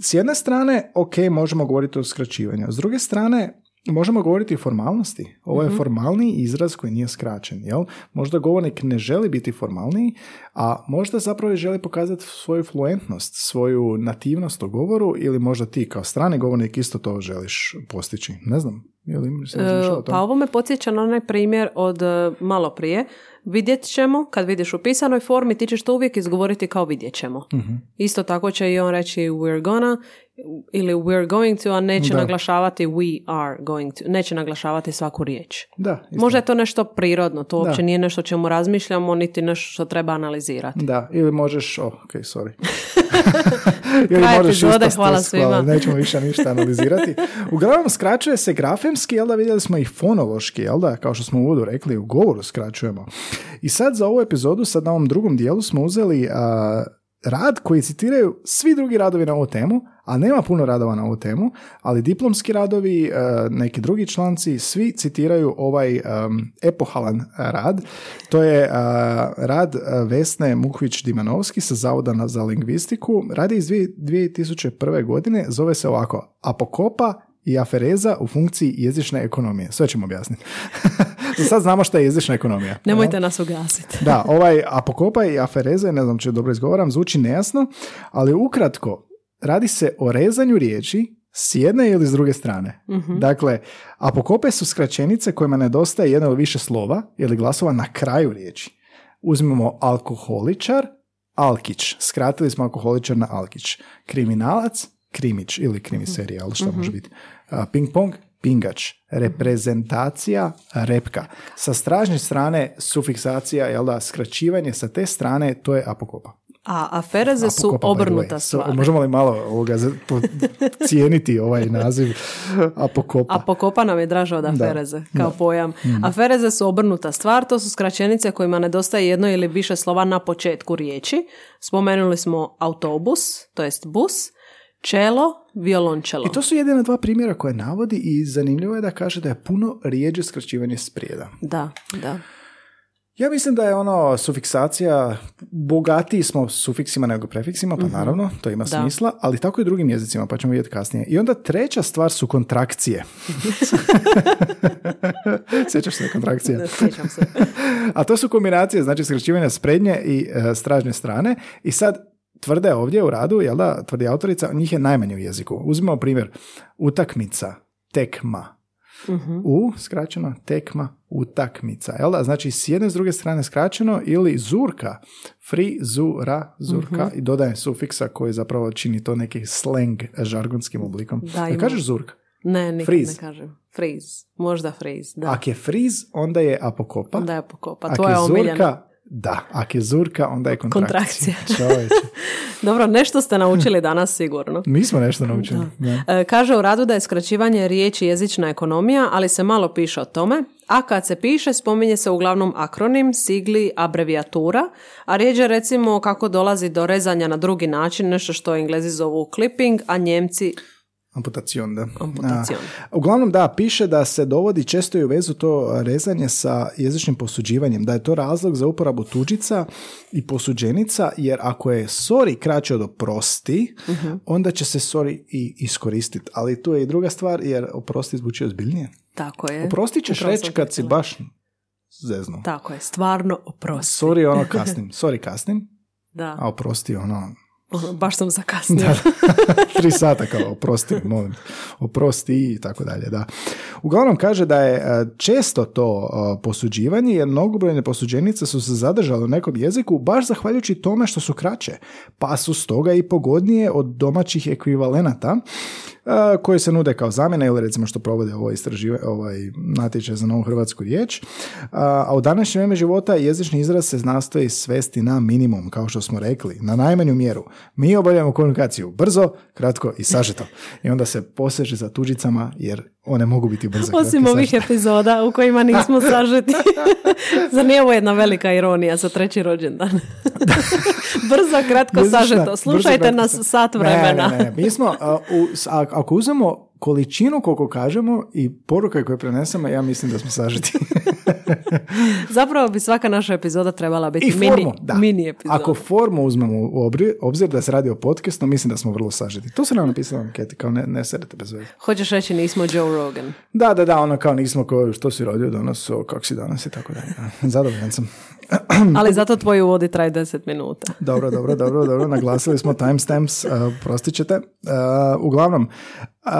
s jedne strane, ok, možemo govoriti o skraćivanju. S druge strane, možemo govoriti o formalnosti. Ovo je formalni izraz koji nije skraćen, jel? Možda govornik ne želi biti formalniji, a možda zapravo i želi pokazati svoju fluentnost, svoju nativnost u govoru ili možda ti kao strani govornik isto to želiš postići. Ne znam, je li imaš o tome? Pa ovo me podsjeća na onaj primjer od e, malo prije. Vidjet ćemo, kad vidiš u pisanoj formi, ti ćeš to uvijek izgovoriti kao vidjet ćemo. Mhm. Isto tako će i on reći we're gonna ili we're going to, a neće Da. naglašavati we are going to. Neće naglašavati svaku riječ. Da, isto. Možda je to nešto prirodno, to uopće Da. nije nešto o čemu razmišljamo, niti nešto što treba analizirati. Da, ili možeš, oh, ok, sorry. ili Kraj možeš epizode, hvala s- hvala, svima. Nećemo više ništa analizirati. Uglavnom, skraćuje se grafemski, jel da vidjeli smo i fonološki, jel da, kao što smo u uvodu rekli, u govoru skraćujemo. I sad za ovu epizodu, sad na ovom drugom dijelu smo uzeli a, rad koji citiraju svi drugi radovi na ovu temu, a nema puno radova na ovu temu, ali diplomski radovi, a, neki drugi članci, svi citiraju ovaj am, epohalan rad. To je a, rad Vesne Mukvić-Dimanovski sa Zavoda za lingvistiku. Rad iz dvije- 2001. godine, zove se ovako Apokopa i afereza u funkciji jezične ekonomije. Sve ćemo objasniti. Sad znamo šta je jezična ekonomija. Nemojte nas ugasiti. Da, ovaj apokopa i afereze, ne znam če dobro izgovaram, zvuči nejasno, ali ukratko, radi se o rezanju riječi s jedne ili s druge strane. Dakle, apokope su skraćenice kojima nedostaje jedno ili više slova ili glasova na kraju riječi. Uzmemo alkoholičar, alkić. Skratili smo alkoholičar na alkić. Kriminalac, krimić ili krimiserijal, šta može biti. Ping pong, pingač. Reprezentacija, repka. Sa stražnje strane sufiksacija, jel da, skraćivanje sa te strane, to je apokopa. A afereze su obrnuta stvar. možemo li malo ovoga cijeniti ovaj naziv apokopa? Apokopa nam je draža od afereze, kao pojam. Afereze su obrnuta stvar, to su skraćenice kojima nedostaje jedno ili više slova na početku riječi. Spomenuli smo autobus, to jest bus, čelo, violončelo. I to su jedina dva primjera koje navodi i zanimljivo je da kaže da je puno rijeđe skraćivanje sprijeda. Da, da. Ja mislim da je ono sufiksacija, bogatiji smo sufiksima nego prefiksima, pa naravno, to ima Mhm. Da. smisla, ali tako i drugim jezicima, pa ćemo vidjeti kasnije. I onda treća stvar su kontrakcije. Sjećaš se? Da, sjećam se. A to su kombinacije, znači skraćivanja s prednje i e, stražnje strane. I sad tvrde ovdje u radu, jel da, tvrdi autorica, njih je najmanje u jeziku. Uzmimo primjer, utakmica, tekma. U, skraćeno, tekma, utakmica. Jel da? Znači, s jedne s druge strane skraćeno ili zurka, frizura, zurka i dodaje sufiksa koji zapravo čini to neki slang žargonskim oblikom. Da, ima. kažeš zurka? Ne, nikad Friz. ne kažem. Friz. Možda friz, da. Ako je friz, onda je apokopa. Onda je apokopa. To je je omiljeno. zurka, da. Ako je zurka, onda je kontrakcija. Kontrakcija. Dobro, nešto ste naučili danas sigurno. Mi smo nešto naučili. Da. E, Kaže u radu da je skraćivanje riječi jezična ekonomija, ali se malo piše o tome, a kad se piše spominje se uglavnom akronim, sigli, abrevijatura, a rijeđe recimo kako dolazi do rezanja na drugi način, nešto što englezi zovu clipping, a njemci Amputacion, da. Amputacion. A, uglavnom, da, piše da se dovodi često i u vezu to rezanje sa jezičnim posuđivanjem, da je to razlog za uporabu tuđica i posuđenica, jer ako je sorry kraće od oprosti, onda će se sorry i iskoristiti. Ali tu je i druga stvar, jer oprosti zvuči ozbiljnije. tako je. Oprosti ćeš reći kad si baš zeznu. Tako je, stvarno oprosti. Sorry, ono kasnim. Sorry, kasnim, Da, a oprosti, Ono, baš sam zakasnila. tri sata kao oprosti, molim, oprosti i tako dalje, da. Uglavnom kaže da je e, često to e, posuđivanje, jer mnogobrojne posuđenice su se zadržale u nekom jeziku baš zahvaljujući tome što su kraće, pa su stoga i pogodnije od domaćih ekvivalenata koje se nude kao zamjena ili recimo što provode ovo istraživanje, ovaj natječaj za novu hrvatsku riječ. A, a u današnjem vrijeme života jezični izraz se nastoji svesti na minimum, kao što smo rekli, na najmanju mjeru. Mi obavljamo komunikaciju brzo, kratko i sažeto. I onda se poseže za tuđicama jer one mogu biti brze. Osim ovih sažete. epizoda u kojima nismo sažeti. Za nije ovo jedna velika ironija za treći rođendan. Brzo, kratko, sažeto. brzo, Slušajte kratko, nas sa- sat vremena. Ne, ne, ne. Mi smo, a, u, ako uzmemo količinu koliko kažemo i poruke koje prenesemo, ja mislim da smo sažeti. Zapravo bi svaka naša epizoda trebala biti I mini, formu, da. mini epizoda. Ako formu uzmemo u obzir da se radi o podcastu, mislim da smo vrlo sažeti. To se nam napisalo anketi, kao ne, ne serete bez veze. Hoćeš reći nismo Joe Rogan. Da, da, da, ono kao nismo ko što si rodio danas, o, kako si danas i tako dalje. Zadovoljan sam. Ali zato tvoj uvodi traje 10 minuta. Dobro, dobro, dobro, dobro. Naglasili smo timestamps, uh, prostit ćete. Uh, uglavnom, uh,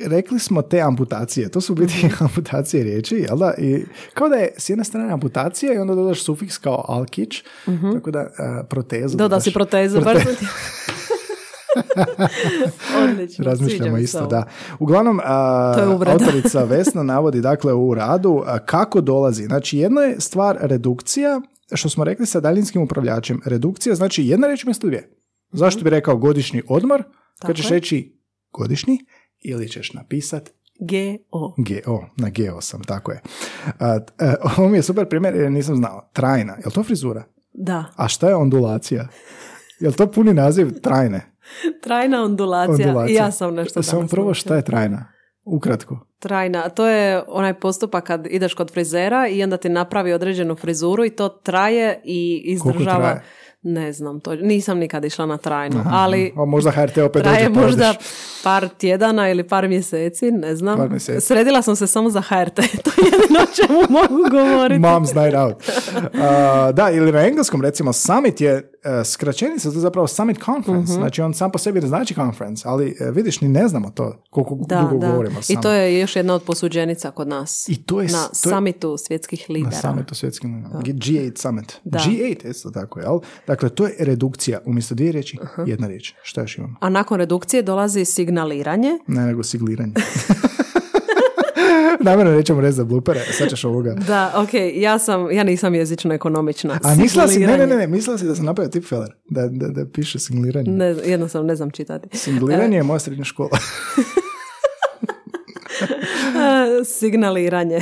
rekli smo te amputacije. To su biti amputacije riječi, jel da? I kao da je s jedne strane amputacija i onda dodaš sufiks kao alkić, tako da uh, protezu. Dodaš- si protezu. ti- Odlično, Razmišljamo isto, ovo. da. Uglavnom, a, autorica Vesna navodi dakle u radu a, kako dolazi. Znači, jedna je stvar redukcija, što smo rekli sa daljinskim upravljačem. Redukcija znači jedna reč mjesto dvije. Zašto bi rekao godišnji odmor? Tako Kad ćeš je. reći godišnji ili ćeš napisat GO. GO, na GO sam, tako je. A, e, ovo mi je super primjer jer nisam znao. Trajna, je li to frizura? Da. A šta je ondulacija? Je li to puni naziv trajne? Trajna ondulacija. I ja sam nešto Samo prvo šta je trajna? Ukratko. Trajna. To je onaj postupak kad ideš kod frizera i onda ti napravi određenu frizuru i to traje i izdržava. traje? Ne znam, to nisam nikad išla na trajnu, ali A možda HRT opet traje dođe pa možda par tjedana ili par mjeseci, ne znam. Par mjeseci. Sredila sam se samo za HRT, to je jedino o čemu mogu govoriti. Mom's night out. Uh, da, ili na engleskom recimo summit je skraćenica, to je zapravo summit conference. Mhm. Znači on sam po sebi ne znači conference, ali uh, vidiš, ni ne znamo to koliko Da, dugo da. govorimo o I to je još jedna od posuđenica kod nas. I to je- na to je- summitu svjetskih na lidera. summitu svjetskim, G8 summit. Da. G8 isto tako, jel? Dakle, to je redukcija. Umjesto dvije riječi, jedna riječ. Šta još imamo? A nakon redukcije dolazi signaliranje. Ne, nego sigliranje. Namjerno nećemo reći za blupere, sad ćeš ovoga. Da, ok, ja sam, ja nisam jezično ekonomična. A mislila si, ne, ne, ne, ne, mislila si da sam napravio tipfeler, da, da, da piše sigliranje. Ne, jednostavno ne znam čitati. Singliranje je moja srednja škola. E, Signaliranje.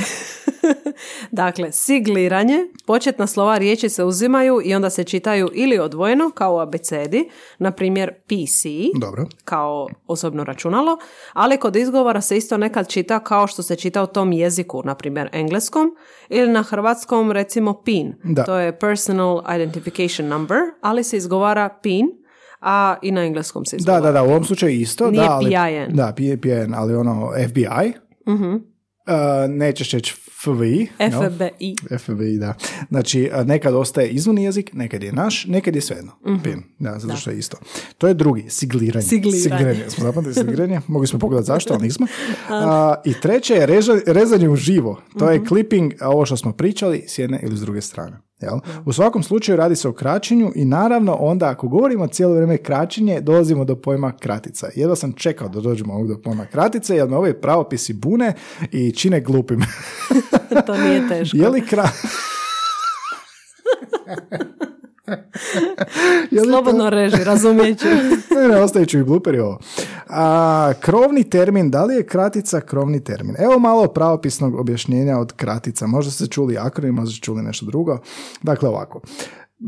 dakle, sigliranje, početna slova riječi se uzimaju i onda se čitaju ili odvojeno, kao u abecedi, na primjer PC, Dobro. kao osobno računalo, ali kod izgovora se isto nekad čita kao što se čita u tom jeziku, na primjer engleskom, ili na hrvatskom recimo PIN. Da. To je Personal Identification Number, ali se izgovara PIN, a i na engleskom se Da, izgovara. da, da, u ovom slučaju isto. Nije da, ali, PIN. Da, PIN, ali ono FBI. Mhm. Uh, nećeš reći FBI. FBI. FBI, da. Znači, nekad ostaje izvorni jezik, nekad je naš, nekad je svejedno. Mhm. PIN, da, zato što je isto. To je drugi, sigliranje. Sigliranje. Smo zapamtili sigliranje, mogli smo pogledati zašto, ali nismo. A, I treće je reža- rezanje u živo. To Mhm. je clipping, a ovo što smo pričali, s jedne ili s druge strane. Jel? U svakom slučaju radi se o kraćenju i naravno onda ako govorimo cijelo vrijeme kraćenje, dolazimo do pojma kratica. Jedva sam čekao da dođemo ovdje do pojma kratice, jer me ovi pravopisi bune i čine glupim. to nije teško. Je li kra... Je li to- Slobodno reži, razumijet ću. ne, ne, ostavit ću i bluperi ovo. A, krovni termin, da li je kratica krovni termin? Evo malo pravopisnog objašnjenja od kratica. Možda ste čuli akronim, možda ste čuli nešto drugo. Dakle, ovako.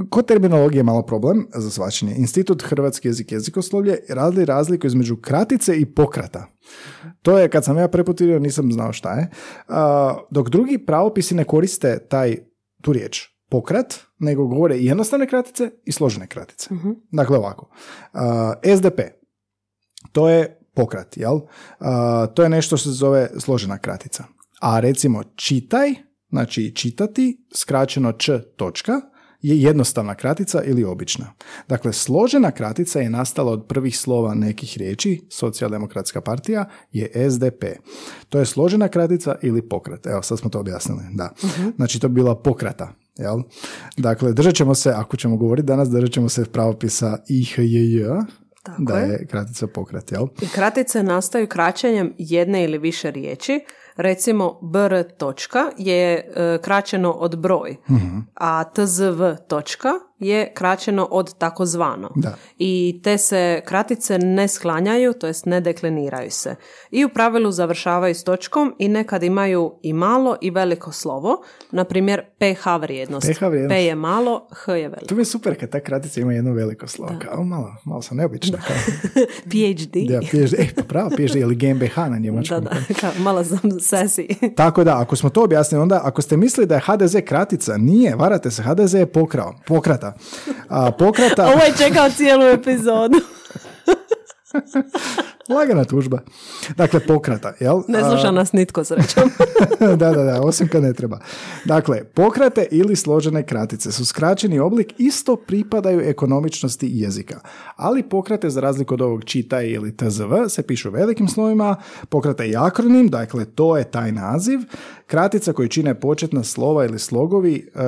Kod terminologije je malo problem za svačanje. Institut Hrvatski jezik i jezikoslovlje radili razliku između kratice i pokrata. To je, kad sam ja preputivio, nisam znao šta je. A, dok drugi pravopisi ne koriste taj, tu riječ pokrat, nego govore i jednostavne kratice i složene kratice. Dakle, ovako. A, SDP, to je pokrat, jel? A, to je nešto što se zove složena kratica. A recimo čitaj, znači čitati, skraćeno č točka, je jednostavna kratica ili obična. Dakle, složena kratica je nastala od prvih slova nekih riječi, socijaldemokratska partija, je SDP. To je složena kratica ili pokrat. Evo, sad smo to objasnili, da. Znači, to bi bila pokrata, jel? Dakle, držat ćemo se, ako ćemo govoriti danas, držat ćemo se pravopisa IHJJ, da je. kratica pokret, jel? I kratice nastaju kraćenjem jedne ili više riječi. Recimo br točka je e, kraćeno od broj, a tzv točka je kraćeno od takozvano. Da. I te se kratice ne sklanjaju, to jest ne dekliniraju se. I u pravilu završavaju s točkom i nekad imaju i malo i veliko slovo, na primjer pH vrijednost. pH vrijednost. P je malo, H je veliko. To mi je super kad ta kratica ima jedno veliko slovo. Kao, malo, malo sam neobična. Kao, PhD. da, PhD, e, pa pravo, PhD ili GmbH na Da, njemačkom. da, kao, malo sam sesi. Tako da, ako smo to objasnili, onda ako ste mislili da je HDZ kratica, nije, varate se, HDZ je pokrao, pokrata. A, pokrata, Ovo je čekao cijelu epizodu. lagana tužba. Dakle, pokrata, jel? Ne sluša nas nitko srećom. da, da, da, osim kad ne treba. Dakle, pokrate ili složene kratice su skraćeni oblik, isto pripadaju ekonomičnosti jezika. Ali pokrate, za razliku od ovog čita ili tzv, se pišu velikim slovima, pokrata je akronim, dakle, to je taj naziv. Kratica koju čine početna slova ili slogovi, e,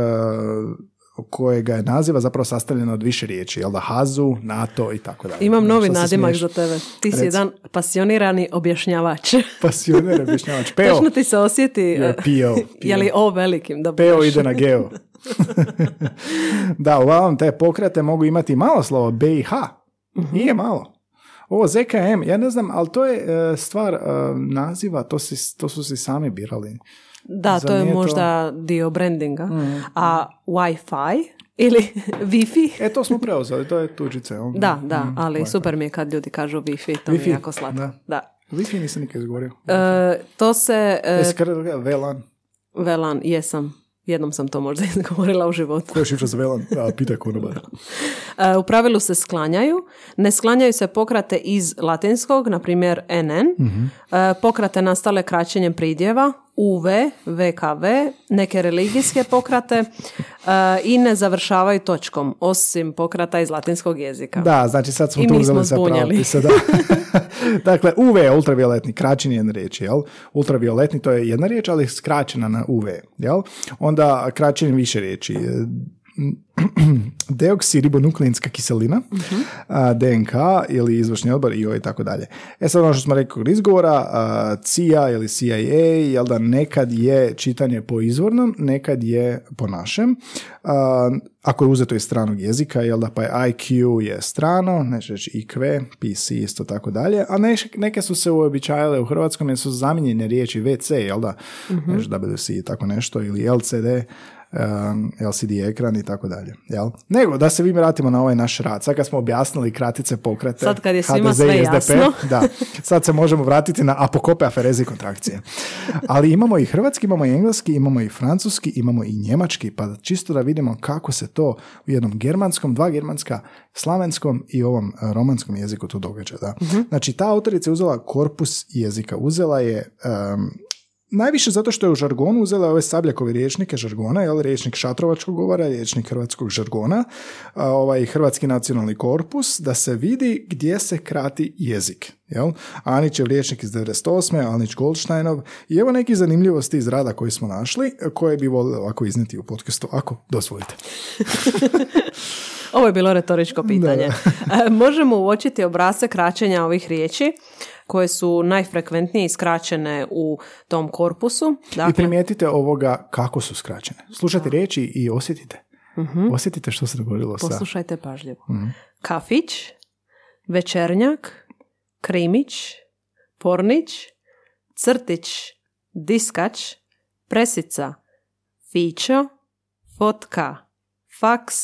kojega je naziva zapravo sastavljeno od više riječi, jel da, hazu, NATO i tako dalje. Imam novi Što nadimak za tebe. Ti si Reci. jedan pasionirani objašnjavač. Pasioner objašnjavač. Peo. Točno ti se osjeti... Je, eh, pio, Je li o velikim da Peo ide na geo. da, uglavnom te pokrate mogu imati malo slovo B i H. Mhm. Nije malo. Ovo ZKM, ja ne znam, ali to je e, stvar e, naziva, to, si, to su si sami birali. Da, Zar to je nije to- možda dio brandinga. A Wi-Fi ili Wi-Fi? E, to smo preuzeli, to je tuđice. Da, da, Mm, ali Wi-Fi. super mi je kad ljudi kažu Wi-Fi, to mi Wi-Fi, je jako slatko. da. Da. Wi-Fi nisam nikad izgovorio. E, to se... e, E, skr- VLAN. Velan, jesam. Jednom sam to možda izgovorila u životu. Koja je šifra za VLAN? A, pitaj konobara. E, U pravilu se sklanjaju. Ne sklanjaju se pokrate iz latinskog, na primjer NN. E, Pokrate nastale kraćenjem pridjeva, UV, VKV, neke religijske pokrate e, i ne završavaju točkom, osim pokrata iz latinskog jezika. Da, znači sad smo I tu uzeli zbunjali. pravopisa, da. dakle, UV je ultravioletni, kraćenje jedne riječi, jel? Ultravioletni to je jedna riječ, ali skraćena na UV, jel? Onda kraćenje više riječi. Deoksiribonukleinska kiselina, a, DNK ili izvršni odbor i i tako dalje. E sad ono što smo rekli kod izgovora, a, CIA ili CIA, jel da nekad je čitanje po izvornom, nekad je po našem. A, ako je uzeto iz stranog jezika, jel da pa je IQ je strano, neće reći IQ, PC isto tako dalje, a neš- neke su se uobičajale u hrvatskom jer su zamijenjene riječi WC, jel da, mm WC i tako nešto, ili LCD, LCD ekran i tako dalje. Jel? Nego, da se vi vratimo na ovaj naš rad. Sad kad smo objasnili kratice pokrete, Sad kad je svima HDZ sve i SDP, jasno. da, sad se možemo vratiti na apokope, afereze i kontrakcije. Ali imamo i hrvatski, imamo i engleski, imamo i francuski, imamo i njemački, pa čisto da vidimo kako se to u jednom germanskom, dva germanska, slavenskom i ovom eh, romanskom jeziku tu događa. Da. Znači, ta autorica je uzela korpus jezika, uzela je em, Najviše zato što je u žargonu uzela ove sabljakove riječnike žargona, jel, riječnik šatrovačkog govora, riječnik hrvatskog žargona, ovaj hrvatski nacionalni korpus, da se vidi gdje se krati jezik. Jel? Anićev riječnik iz 98. Anić Goldsteinov i evo neki zanimljivosti iz rada koji smo našli, koje bi volili ovako izniti u podcastu, ako dozvolite. Ovo je bilo retoričko pitanje. E, Možemo uočiti obrasce kraćenja ovih riječi koje su najfrekventnije iskraćene u tom korpusu. I Dakle, primijetite ovoga kako su skraćene. Slušajte riječi i osjetite. Osjetite što se dogodilo sa... poslušajte pažljivo. Kafić, večernjak, krimić, pornić, crtić, diskač, presica, fićo, fotka, faks,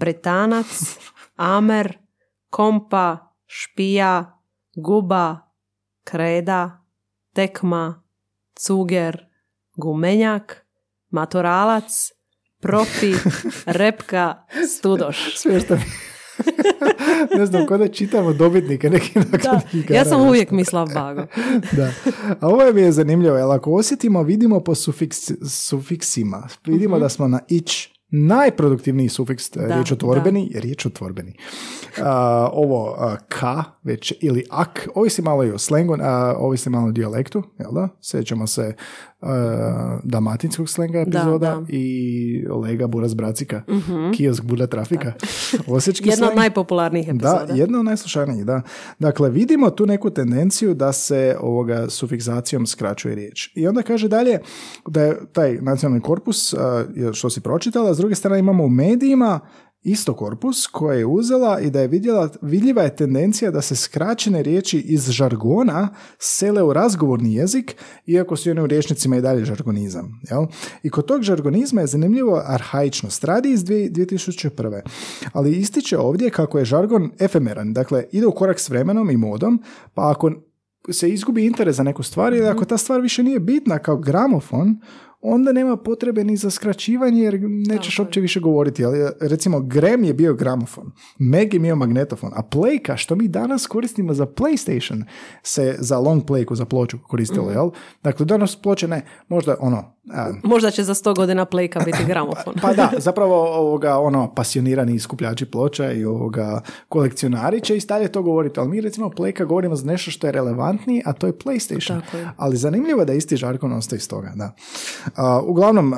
britanac, amer, kompa, špija, guba, kreda, tekma, cuger, gumenjak, matoralac, profi, repka, studoš. Smiješno mi. ne znam, kod da čitamo dobitnike nakladnih igara. ja sam uvijek mislila bago. da. A ovo mi je zanimljivo, jer ako osjetimo, vidimo po sufiks, sufiksima, vidimo da smo na ić najproduktivniji sufiks da, riječ otvorbeni, je riječ otvorbeni. A, ovo a, ka, već, ili ak, ovisi malo i o slengu, a, ovisi malo o dijalektu, jel da? Sjećamo se dalmatinskog slenga epizoda i Lega Buras Bracika, mm Kiosk Bura Trafika. Osječki Jedna od najpopularnijih epizoda. Da, jedna od najslušanijih, da. Dakle, vidimo tu neku tendenciju da se ovoga sufiksacijom skraćuje riječ. I onda kaže dalje da je taj nacionalni korpus, što si pročitala, s druge strane imamo u medijima isto korpus koje je uzela i da je vidjela, vidljiva je tendencija da se skraćene riječi iz žargona sele u razgovorni jezik, iako su one u riječnicima i dalje žargonizam. Jel? I kod tog žargonizma je zanimljivo arhaičnost. Radi iz 2001. Ali ističe ovdje kako je žargon efemeran, dakle ide u korak s vremenom i modom, pa ako se izgubi interes za neku stvar ili ako ta stvar više nije bitna kao gramofon, onda nema potrebe ni za skraćivanje jer nećeš uopće više govoriti. Ali, recimo, Grem je bio gramofon, Meg je bio magnetofon, a Playka, što mi danas koristimo za PlayStation, se za long playku, za ploču koristilo, mm. jel? Dakle, danas ploče ne, možda ono, Možda će za sto godina plejka biti gramofon. pa, pa, da, zapravo ovoga, ono, pasionirani skupljači ploča i ovoga, kolekcionari će i dalje to govoriti, ali mi recimo plejka govorimo za nešto što je relevantniji, a to je PlayStation. Ali zanimljivo da isti žargon ostaje iz toga, da. uglavnom,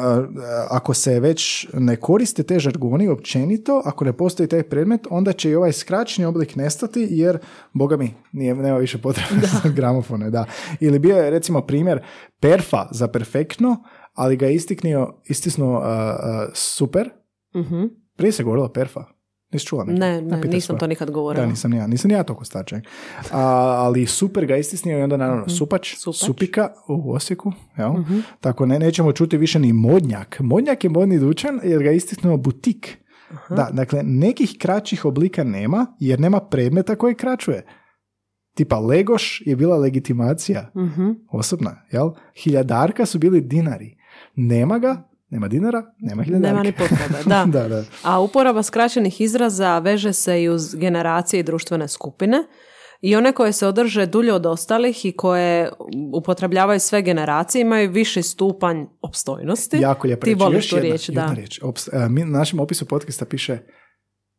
ako se već ne koriste te žargoni općenito, ako ne postoji taj predmet, onda će i ovaj skraćeni oblik nestati, jer, boga mi, nije, nema više potrebe za gramofone, da. Ili bio je, recimo, primjer perfa za perfektno, ali ga je istiknio, istisnuo uh, uh, super. Uh-huh. Prije se govorilo perfa. Nisi čula Ne, ne, nisam to nikad govorila. Da, nisam ja, nisam ja toliko starčak. ali super ga istisnio i onda naravno uh supač, supač, supika u Osijeku. Jel? Uh-huh. Tako ne, nećemo čuti više ni modnjak. Modnjak je modni dućan jer ga istisnuo butik. Uh-huh. Da, dakle, nekih kraćih oblika nema jer nema predmeta koji kraćuje. Tipa Legoš je bila legitimacija uh osobna, jel? Hiljadarka su bili dinari. Nema ga, nema dinara, nema hiljadarke. Nema ni potrebe, da. da, da. A uporaba skraćenih izraza veže se i uz generacije i društvene skupine i one koje se održe dulje od ostalih i koje upotrebljavaju sve generacije imaju viši stupanj opstojnosti. Jako lijepo Ti voliš tu riječ, da. Riječ. E, mi na našem opisu podcasta piše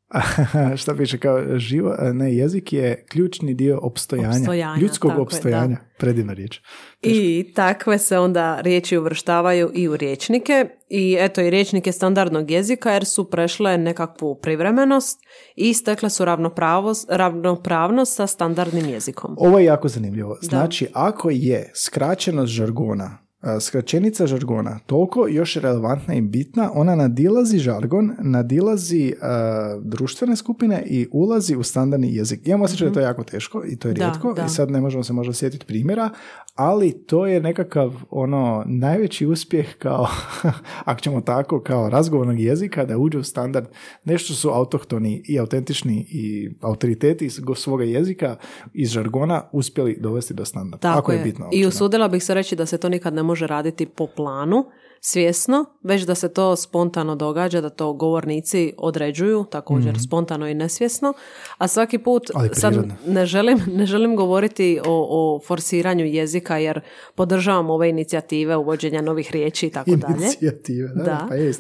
šta piše kao živo, ne, jezik je ključni dio opstojanja, ljudskog opstojanja, predivna riječ. I takve se onda riječi uvrštavaju i u riječnike i eto i riječnike standardnog jezika jer su prešle nekakvu privremenost i stekle su ravnopravnost sa standardnim jezikom. Ovo je jako zanimljivo. Znači, ako je skraćenost žargona skraćenica žargona toliko još relevantna i bitna, ona nadilazi žargon, nadilazi društvene skupine i ulazi u standardni jezik. Imamo osjećaj da je to jako teško i to je rijetko i sad ne možemo se možda sjetiti primjera, ali to je nekakav ono najveći uspjeh kao, ako ćemo tako, kao razgovornog jezika da uđe u standard nešto su autohtoni i autentični i autoriteti svoga jezika iz žargona uspjeli dovesti do standarda. Tako je. bitno. I usudila bih se reći da se to nikad ne može raditi po planu, svjesno, već da se to spontano događa, da to govornici određuju, također mm spontano i nesvjesno, a svaki put sad ne želim, ne želim govoriti o, o forsiranju jezika jer podržavam ove inicijative uvođenja novih riječi i tako dalje. Inicijative, da, pa je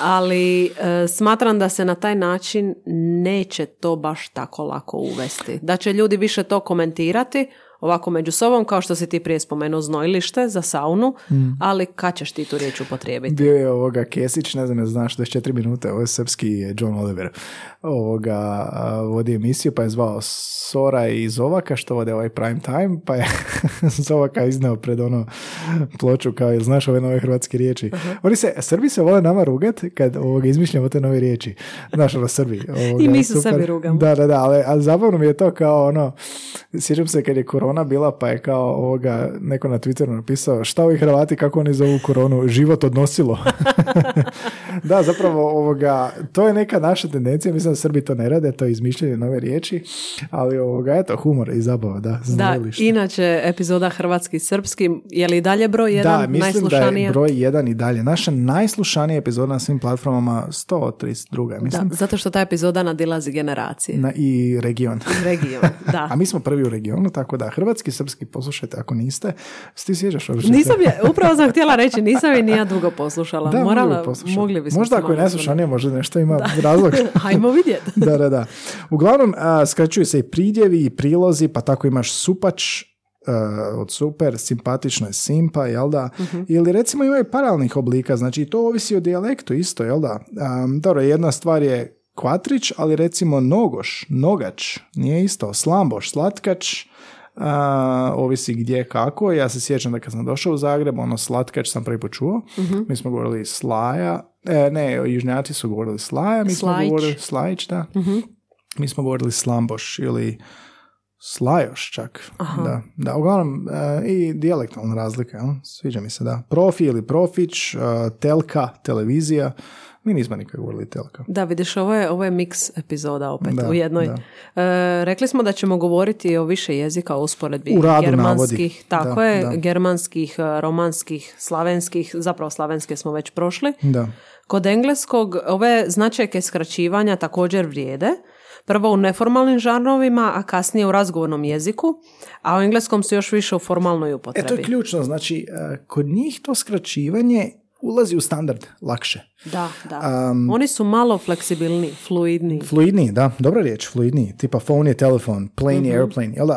Ali e, smatram da se na taj način neće to baš tako lako uvesti. Da će ljudi više to komentirati, ovako među sobom, kao što si ti prije spomenuo znojlište za saunu, mm. ali kad ćeš ti tu riječ upotrijebiti? Bio je ovoga Kesić, ne znam, znaš, 24 minute, ovo je srpski John Oliver, ovoga, vodi emisiju, pa je zvao Sora i Zovaka, što vode ovaj prime time, pa je Zovaka izneo pred ono ploču, kao, jel znaš ove nove hrvatske riječi? uh Oni se, Srbi se vole nama rugat kad ovoga, izmišljamo te nove riječi. Znaš, ono, Srbi. Ovoga, I mi su sebi rugamo. Da, da, da, ali, ali zabavno mi je to kao ono, sjećam se kad je korona bila, pa je kao ovoga, neko na Twitteru napisao, šta ovi Hrvati, kako oni zovu koronu, život odnosilo. da, zapravo ovoga, to je neka naša tendencija, mislim da Srbi to ne rade, to je izmišljanje nove riječi, ali ovoga, eto, humor i zabava, da. Da, inače, epizoda hrvatski-srpski, je li dalje broj jedan Da, mislim da je broj jedan i dalje. Naša najslušanija epizoda na svim platformama 132. Mislim. Da, zato što ta epizoda nadilazi generacije. Na, I region. I region, da. A mi smo prvi u regionu, tako da hrvatski, srpski poslušajte ako niste. Ti sjećaš Nisam je, upravo sam htjela reći, nisam je ni ja dugo poslušala. Da, Morala, mogli bismo Možda ako je neslušanije, možda nešto ima razlog. Hajmo vidjeti. da, da, da. Uglavnom, skraćuju se i pridjevi i prilozi, pa tako imaš supač, uh, od super, simpatično je simpa, jel da? Ili recimo imaju paralelnih oblika, znači to ovisi o dijalektu isto, jel da? Um, dobro, jedna stvar je kvatrić, ali recimo nogoš, nogač, nije isto, slamboš, slatkač, uh, ovisi gdje kako. Ja se sjećam da kad sam došao u Zagreb, ono slatkač sam prvi put čuo. Mi smo govorili slaja, e, ne, južnjaci su govorili slaja, mi smo Slajić. govorili slajić, da. Mi smo govorili slamboš ili slajoš čak. Da, da, uglavnom e, i dijalektalna razlika, jel? sviđa mi se, da. Profi ili profić, e, telka, televizija. Mi nismo nikad govorili telka. Da, vidiš, ovo je, ovo je mix epizoda opet Da, u jednoj. da. E, rekli smo da ćemo govoriti o više jezika u usporedbi U radu germanskih, navodi. tako Da, je, da. germanskih, e, romanskih, slavenskih, zapravo slavenske smo već prošli. Da. Kod engleskog ove značajke skraćivanja također vrijede. Prvo u neformalnim žanrovima, a kasnije u razgovornom jeziku, a u engleskom su još više u formalnoj E, upotrebi. to je ključno, znači, e, kod njih to skraćivanje ulazi u standard lakše. Da, da. Oni su malo fleksibilni, fluidni. Fluidniji, da, dobra riječ, fluidniji. Tipa phone je telefon, plane je airplane. Jel da,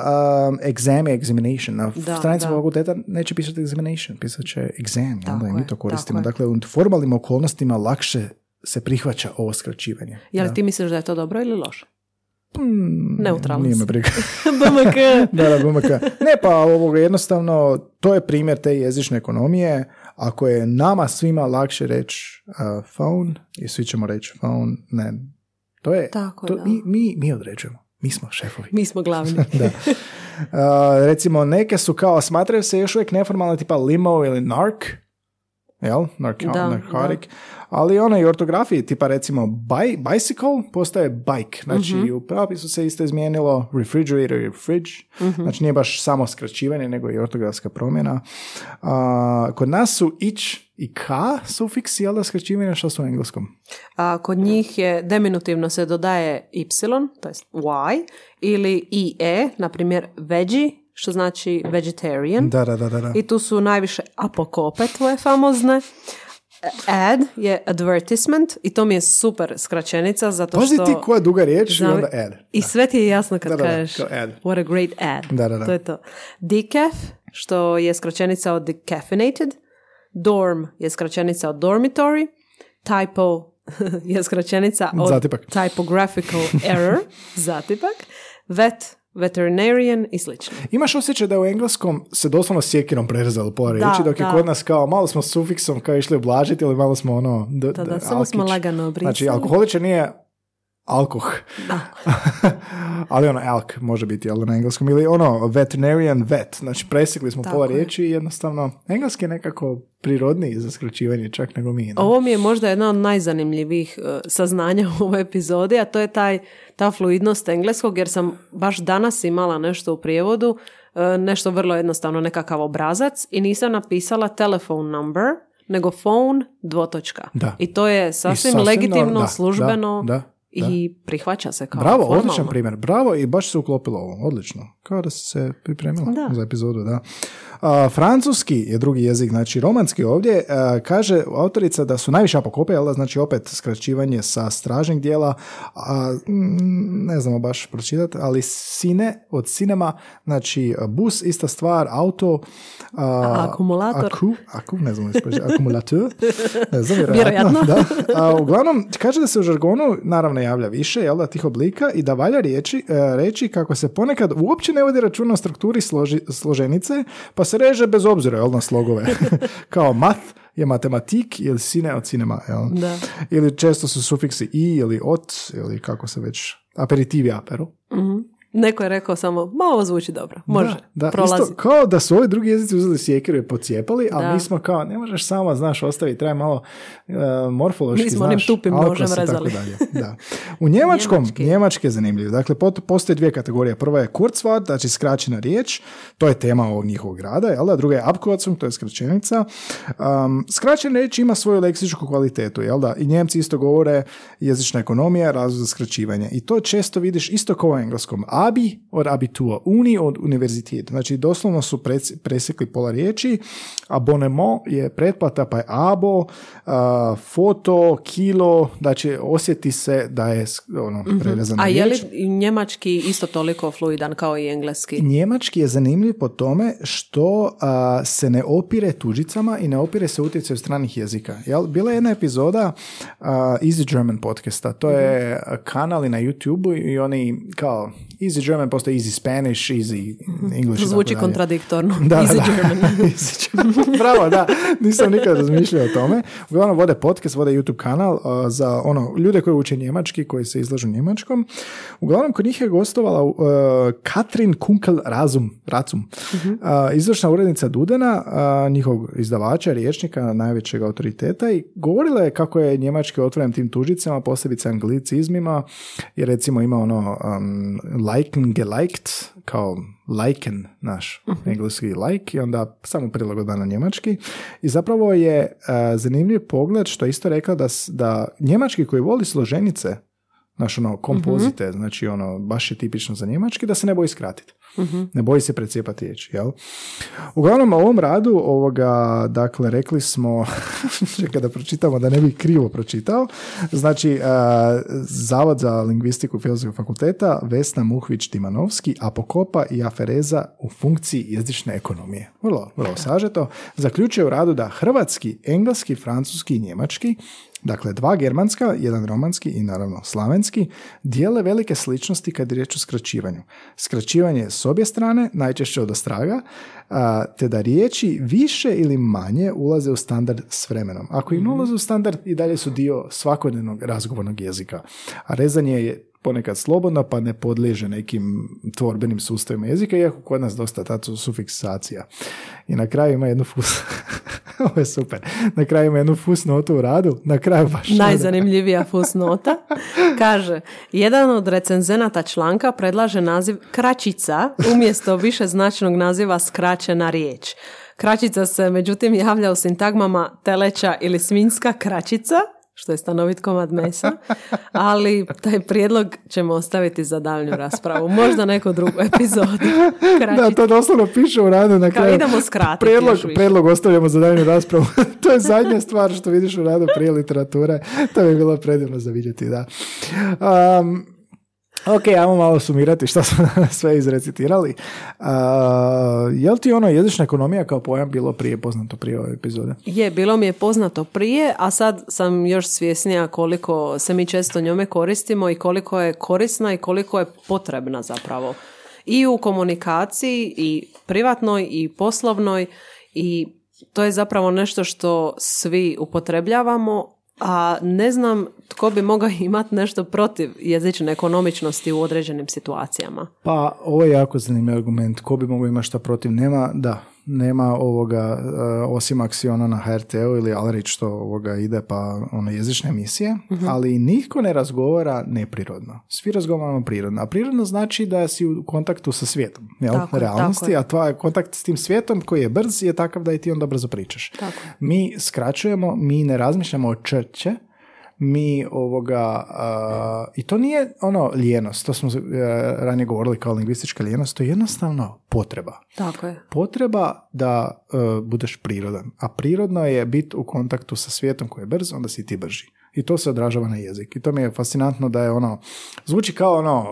um, exam je examination. Na Da, stranici da. fakulteta neće pisati examination, pisat će exam. Jel Tako i mi je, to koristimo. je. Dakle, u formalnim okolnostima lakše se prihvaća ovo skraćivanje. Je li Da. ti misliš da je to dobro ili loše? Mm, Neutralno Nije me briga. BMK. da, da, BMK. Ne, pa ovoga jednostavno, to je primjer te jezične ekonomije. Ako je nama svima lakše reći uh, phone, i svi ćemo reći phone, ne. To je, Tako to da. mi, mi, mi određujemo. Mi smo šefovi. Mi smo glavni. da. Uh, recimo, neke su kao, smatraju se još uvijek neformalne, tipa limo ili narc, jel? Narco- Da, narcotic. Ali ono i ortografiji, tipa recimo bi, bicycle postaje bike. Znači, Mhm. u pravisu se isto izmijenilo refrigerator i fridge. Mhm. Znači, nije baš samo skraćivanje, nego i ortografska promjena. A, kod nas su ić i k sufiksi, jel da skraćivanje, što su u engleskom? A kod njih je deminutivno se dodaje y, to jest y, ili ie, na primjer veggie, što znači vegetarian. Da, da, da, da. I tu su najviše apokope tvoje famozne. Ad je advertisement i to mi je super skraćenica zato Pazi što... ti koja duga riječ i Znam- onda ad. I sve ti je jasno kad Da, da, da, kažeš ad. what a great ad. Da, da, da. To je to. Decaf, što je skraćenica od decaffeinated. Dorm je skraćenica od dormitory. Typo je skraćenica od Zatipak. typographical error, zatipak. Vet, veterinarian i slično. Imaš osjećaj da je u engleskom se doslovno sjekirom prerezalo pola Da, riječi, dok je da. kod nas kao malo smo sufiksom kao išli ublažiti ili malo smo ono... D- Da, da, d- samo smo lagano obrisali. Znači, alkoholičar nije alkoh. ali ono, alk može biti, ali na engleskom. Ili ono, veterinarian vet. Znači, presikli smo Tako pola je. riječi i jednostavno, engleski je nekako prirodniji za skraćivanje čak nego mi. da. Ovo mi je možda jedna od najzanimljivijih e, saznanja u ovoj epizodi, a to je taj, ta fluidnost engleskog, jer sam baš danas imala nešto u prijevodu, e, nešto vrlo jednostavno, nekakav obrazac i nisam napisala telephone number, nego phone dvotočka. Da. I to je sasvim, sasvim legitimno, da, službeno da, da, i prihvaća se kao Bravo, formalno. odličan primjer. Bravo i baš se uklopilo ovo. Odlično. Kao da si se pripremila Da. za epizodu, da. A, francuski je drugi jezik, znači romanski ovdje. a, kaže autorica da su najviše apokope, jel da, znači opet skraćivanje sa stražnjeg dijela, a, mm, ne znamo baš pročitati, ali sine od cinema, znači bus, ista stvar, auto, a, akumulator? Aku, aku, ne znam akumulator, ne znam, Vjerojatno. da. A, uglavnom, kaže da se u žargonu naravno javlja više, jel da, tih oblika i da valja riječi, e, reći kako se ponekad uopće ne vodi računa o strukturi složi, složenice, pa se reže bez obzira, jel, na slogove. Kao math je matematik ili sine od cinema, jel? Da. Ili često su sufiksi i ili ot, ili kako se već, aperitivi aperu. Neko je rekao samo, ma ovo zvuči dobro, može, Da, da, prolazi. isto kao da su ovi drugi jezici uzeli sjekiru i pocijepali, ali Da. mi smo kao, ne možeš sama, znaš, ostaviti, treba malo uh, morfološki, Mi smo onim znaš, tupim alkos nožem tako dalje. Da. U njemačkom, Njemački. njemački je zanimljiv. Dakle, postoje dvije kategorije. Prva je Kurzwort, znači skraćena riječ, to je tema ovog njihovog grada, jel da? Druga je Abkürzung, to je skraćenica. Um, skraćena riječ ima svoju leksičku kvalitetu, jel da? I Njemci isto govore jezična ekonomija, razlog za skraćivanje. I to često vidiš isto kao u engleskom. Abi od abitur, uni od univerzitet. Znači doslovno su presekli pola riječi. Abonemo je pretplata pa je abo, a, foto, kilo, znači osjeti se da je ono, prerezana A je li riječ. njemački isto toliko fluidan kao i engleski? Njemački je zanimljiv po tome što a, se ne opire tuđicama i ne opire se utjecaju stranih jezika. Jel? Bila je jedna epizoda a, Easy German podcasta. To je kanali na YouTube i oni kao Easy German postoji Easy Spanish, Easy English. Zvuči kontradiktorno. Da, Easy da. German. Bravo, da. Nisam nikad razmišljao o tome. Uglavnom vode podcast, vode YouTube kanal uh, za ono, ljude koji uče njemački, koji se izlažu njemačkom. Uglavnom, kod njih je gostovala uh, Katrin Kunkel Razum, Racum, uh, izvršna urednica Dudena, uh, njihovog izdavača, riječnika, najvećeg autoriteta i govorila je kako je njemački otvoren tim tužicama, posebice anglicizmima, jer recimo ima ono um, liken, geliked, kao liken naš engleski like i onda samo prilagodba na njemački. I zapravo je uh, zanimljiv pogled što je isto rekla da, da njemački koji voli složenice naš ono kompozite, znači ono baš je tipično za njemački da se ne boji skratiti. Ne boji se precijepati riječ, jel? Uglavnom, u ovom radu, ovoga, dakle, rekli smo, čekaj da pročitamo, da ne bi krivo pročitao, znači, a, Zavod za lingvistiku Filozofskog fakulteta, Vesna Muhvić-Timanovski, Apokopa i Afereza u funkciji jezične ekonomije. Vrlo, vrlo sažeto. Zaključuje u radu da hrvatski, engleski, francuski i njemački Dakle, dva germanska, jedan romanski i naravno slavenski, dijele velike sličnosti kad je riječ o skraćivanju. Skraćivanje je s obje strane, najčešće od ostraga, te da riječi više ili manje ulaze u standard s vremenom. Ako i ne ulaze u standard, i dalje su dio svakodnevnog razgovornog jezika. A rezanje je ponekad slobodno, pa ne podliježe nekim tvorbenim sustavima jezika, iako kod nas dosta ta su sufiksacija. I na kraju ima jednu fus... Ovo je super. Na kraju ima jednu fusnotu u radu. Na kraju baš... Najzanimljivija fusnota. Kaže, jedan od recenzenata članka predlaže naziv kraćica umjesto više značnog naziva skraćena riječ. Kraćica se međutim javlja u sintagmama teleća ili svinjska kraćica, što je stanovit komad mesa, ali taj prijedlog ćemo ostaviti za daljnju raspravu. Možda neku drugu epizodu. Da, Kraćica. to doslovno piše u radu na Kao kraju. idemo skratiti više. predlog ostavljamo za daljnju raspravu. to je zadnja stvar što vidiš u radu prije literature. To bi bilo predivno za vidjeti, da. Um, ok, ajmo malo sumirati što smo sve izrecitirali. Uh, je li ti ono jezična ekonomija kao pojam bilo prije poznato prije ove epizode? Je, bilo mi je poznato prije, a sad sam još svjesnija koliko se mi često njome koristimo i koliko je korisna i koliko je potrebna zapravo. I u komunikaciji, i privatnoj, i poslovnoj, i to je zapravo nešto što svi upotrebljavamo, a ne znam tko bi mogao imati nešto protiv jezične ekonomičnosti u određenim situacijama. Pa, ovo je jako zanimljiv argument. Ko bi mogao imati šta protiv? Nema, da, nema ovoga, uh, osim aksiona na HRT-u ili Alrić što ovoga ide pa ono jezične emisije, ali nitko ne razgovara neprirodno. Svi razgovaramo prirodno. A prirodno znači da si u kontaktu sa svijetom, jel? Tako realnosti, tako a tvoj kontakt s tim svijetom koji je brz je takav da i ti onda brzo pričaš. Tako. Mi skraćujemo, mi ne razmišljamo o črće, mi ovoga, a, i to nije ono lijenost, to smo e, ranije govorili kao lingvistička lijenost, to je jednostavno potreba. Tako je. Potreba da e, budeš prirodan, a prirodno je biti u kontaktu sa svijetom koji je brz, onda si ti brži. I to se odražava na jezik. I to mi je fascinantno da je ono, zvuči kao ono,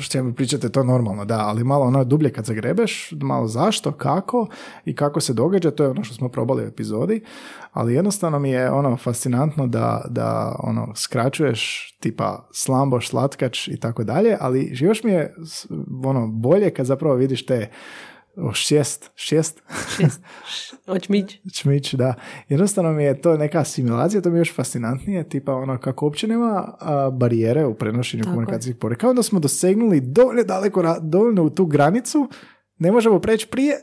što mi pričate, to normalno, da, ali malo ono dublje kad zagrebeš, malo zašto, kako i kako se događa, to je ono što smo probali u epizodi, ali jednostavno mi je ono fascinantno da, da ono skraćuješ tipa slamboš, slatkač i tako dalje, ali još mi je ono bolje kad zapravo vidiš te o, šest, šest, Oćmić. čmić, da. Jednostavno mi je to neka asimilacija, to mi je još fascinantnije, tipa ono kako uopće nema a, barijere u prenošenju Tako komunikacijskih poruka. Kao da smo dosegnuli dovoljno daleko, dovoljno u tu granicu, ne možemo preći prije,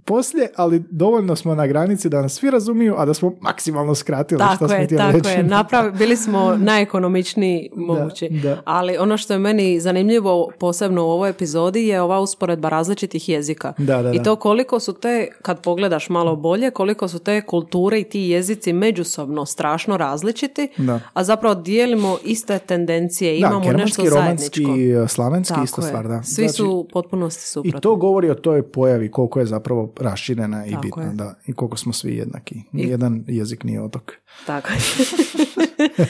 poslije, ali dovoljno smo na granici da nas svi razumiju, a da smo maksimalno skratili Tako što smo je, htjeli tako reći. je. Napravi, bili smo najekonomičniji mogući. da. Ali ono što je meni zanimljivo posebno u ovoj epizodi je ova usporedba različitih jezika. Da, da, I da. to koliko su te, kad pogledaš malo bolje, koliko su te kulture i ti jezici međusobno strašno različiti, Da. a zapravo dijelimo iste tendencije, imamo da, nešto zajedničko. romanski, slavenski, Tako ista je. stvar, da. Svi Znači, su potpunosti suprotni. I to govori o toj pojavi koliko je zapravo raširena i Tako bitna, je. da, i koliko smo svi jednaki. Nijedan jezik nije otok. Tako je.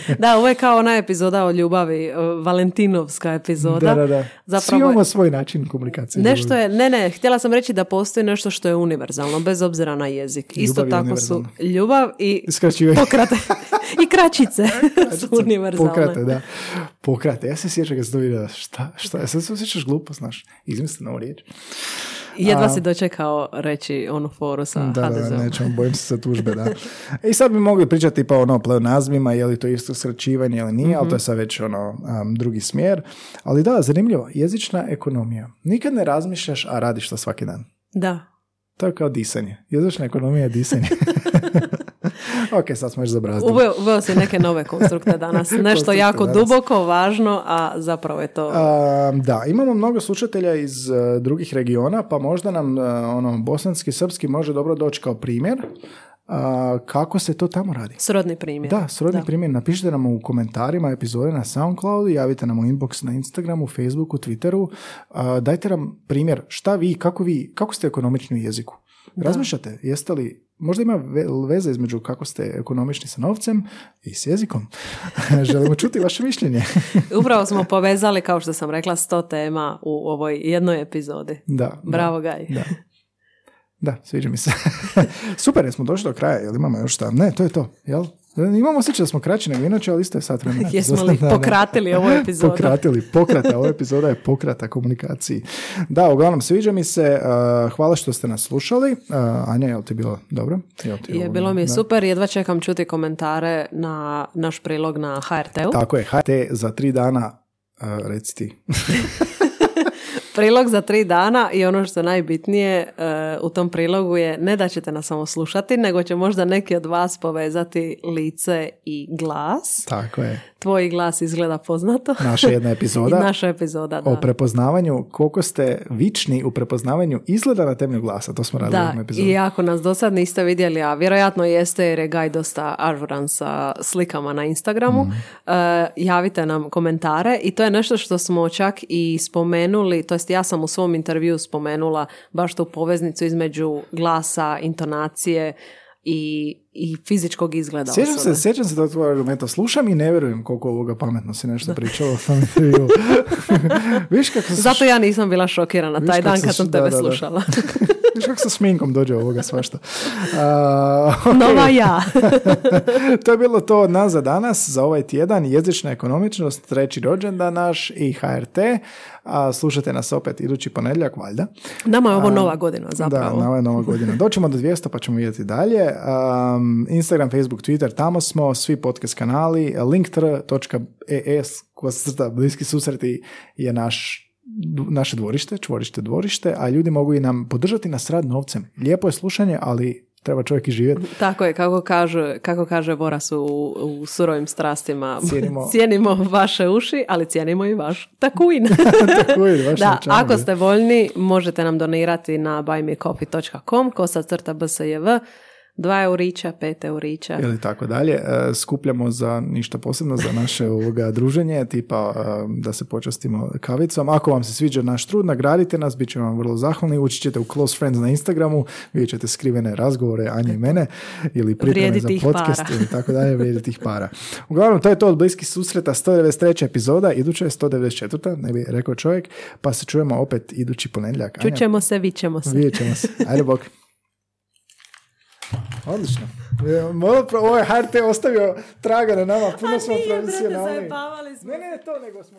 da, ovo je kao ona epizoda o ljubavi, e, Valentinovska epizoda. Da, da, da. Svi Zapravo imamo svoj način komunikacije. Nešto je, ne, ne, htjela sam reći da postoji nešto što je univerzalno, bez obzira na jezik. Isto Ljubav je tako su ljubav i pokrate i kraćice su univerzalne. Pokrate, da. Pokrate. Ja se sjećam kad sam to vidio. Šta, šta? Ja sad se osjećaš glupo, znaš. Izmisli novu riječ. Jedva si dočekao reći onu foru sa Da, da, HDZ-om. nećemo, bojim se za tužbe, da. I sad bi mogli pričati pa ono o pleonazmima, je li to isto skraćivanje ili nije, ali to je sad već ono um, drugi smjer. Ali da, zanimljivo, jezična ekonomija. Nikad ne razmišljaš, a radiš to svaki dan. Da. To je kao disanje. Jezična ekonomija je disanje. ok, sad smo još zabrazdili. Uveo, uveo si neke nove konstrukte danas. Nešto Konstrukte jako danas. duboko, važno, a zapravo je to... Um, da, imamo mnogo slušatelja iz uh, drugih regiona, pa možda nam uh, ono, bosanski, srpski može dobro doći kao primjer. Uh, kako se to tamo radi? Srodni primjer. Da, srodni primjer. Napišite nam u komentarima epizode na Soundcloudu, javite nam u inbox na Instagramu, Facebooku, Twitteru. Uh, dajte nam primjer šta vi, kako vi, kako ste ekonomični u jeziku. Razmišljate, jeste li, možda ima ve- veze između kako ste ekonomični sa novcem i s jezikom. Želimo čuti vaše mišljenje. Upravo smo povezali, kao što sam rekla, sto tema u ovoj jednoj epizodi. da. Bravo, da, Gaj. Da. Da, sviđa mi se. Super, jesmo došli do kraja, jel imamo još šta? Ne, to je to, jel? Imamo osjećaj da smo kraći nego inače, ali isto je sat vremena. Jesmo li pokratili ovu epizodu? Pokratili, pokrata, ova epizoda je pokrata komunikaciji. Da, uglavnom, sviđa mi se, uh, hvala što ste nas slušali. Uh, Anja, jel ti bilo dobro? Jel ti Je, bilo mi je super, jedva čekam čuti komentare na naš prilog na HRT-u. Tako je, HT za tri dana, uh, reci ti. Prilog za tri dana i ono što je najbitnije e, u tom prilogu je ne da ćete nas samo slušati, nego će možda neki od vas povezati lice i glas. Tako je. Tvoj glas izgleda poznato. Naša jedna I epizoda. naša epizoda, da. O prepoznavanju, koliko ste vični u prepoznavanju izgleda na temelju glasa, to smo radili u Da, ovom epizodu. i ako nas do sad niste vidjeli, a vjerojatno jeste jer je Gaj dosta ažuran sa slikama na Instagramu, Mhm. e, javite nam komentare i to je nešto što smo čak i spomenuli, to jest ja sam u svom intervju spomenula baš tu poveznicu između glasa, intonacije i, i fizičkog izgleda Sjećam osobe. se, sjećam se tog tvojeg argumenta. Slušam i ne vjerujem koliko ovoga pametno si nešto pričala. Viš kako Zato ja nisam bila šokirana taj dan kad sam tebe da, da, da. slušala. viš kako sa šminkom dođe ovoga svašta. A, ok. Nova ja. to je bilo to od nas za danas, za ovaj tjedan. Jezična ekonomičnost, treći rođendan naš i HRT. A, slušajte nas opet idući ponedjeljak, valjda. Nama je ovo nova godina zapravo. Da, nova je nova godina. Doćemo do 200 pa ćemo vidjeti dalje. Um, Instagram, Facebook, Twitter, tamo smo, svi podcast kanali, linktr.es, koja se crta bliski susreti je naš naše dvorište, čvorište, dvorište, a ljudi mogu i nam podržati nas rad novcem. Lijepo je slušanje, ali treba čovjek i živjeti. Tako je, kako kaže, kako kaže Boras u, u surovim strastima. Cijenimo- cijenimo vaše uši, ali cijenimo i vaš takuin. Tako je, baš da, ako ste voljni, možete nam donirati na buymecoffee.com, kosa crta bsjv, 2 eurića, 5 eurića. ili tako dalje. E, Skupljamo za ništa posebno, za naše ovoga druženje, tipa e, da se počastimo kavicom. Ako vam se sviđa naš trud, nagradite nas, bit ćemo vam vrlo zahvalni. Ući ćete u Close Friends na Instagramu, vidjet ćete skrivene razgovore Anje i mene, ili pripreme za podcast, para. ili tako dalje, vrijedi tih para. Uglavnom, to je to od bliskih susreta, 193. epizoda, iduća je 194. ne bi rekao čovjek, pa se čujemo opet idući ponedjeljak. Čućemo se, vićemo se. Vidjet ćemo se. Ajde, bok. Odlično. E, Malo pro- Ovo je HRT ostavio traga na nama, puno smo profesionalni. Ne, ne, to nego smo...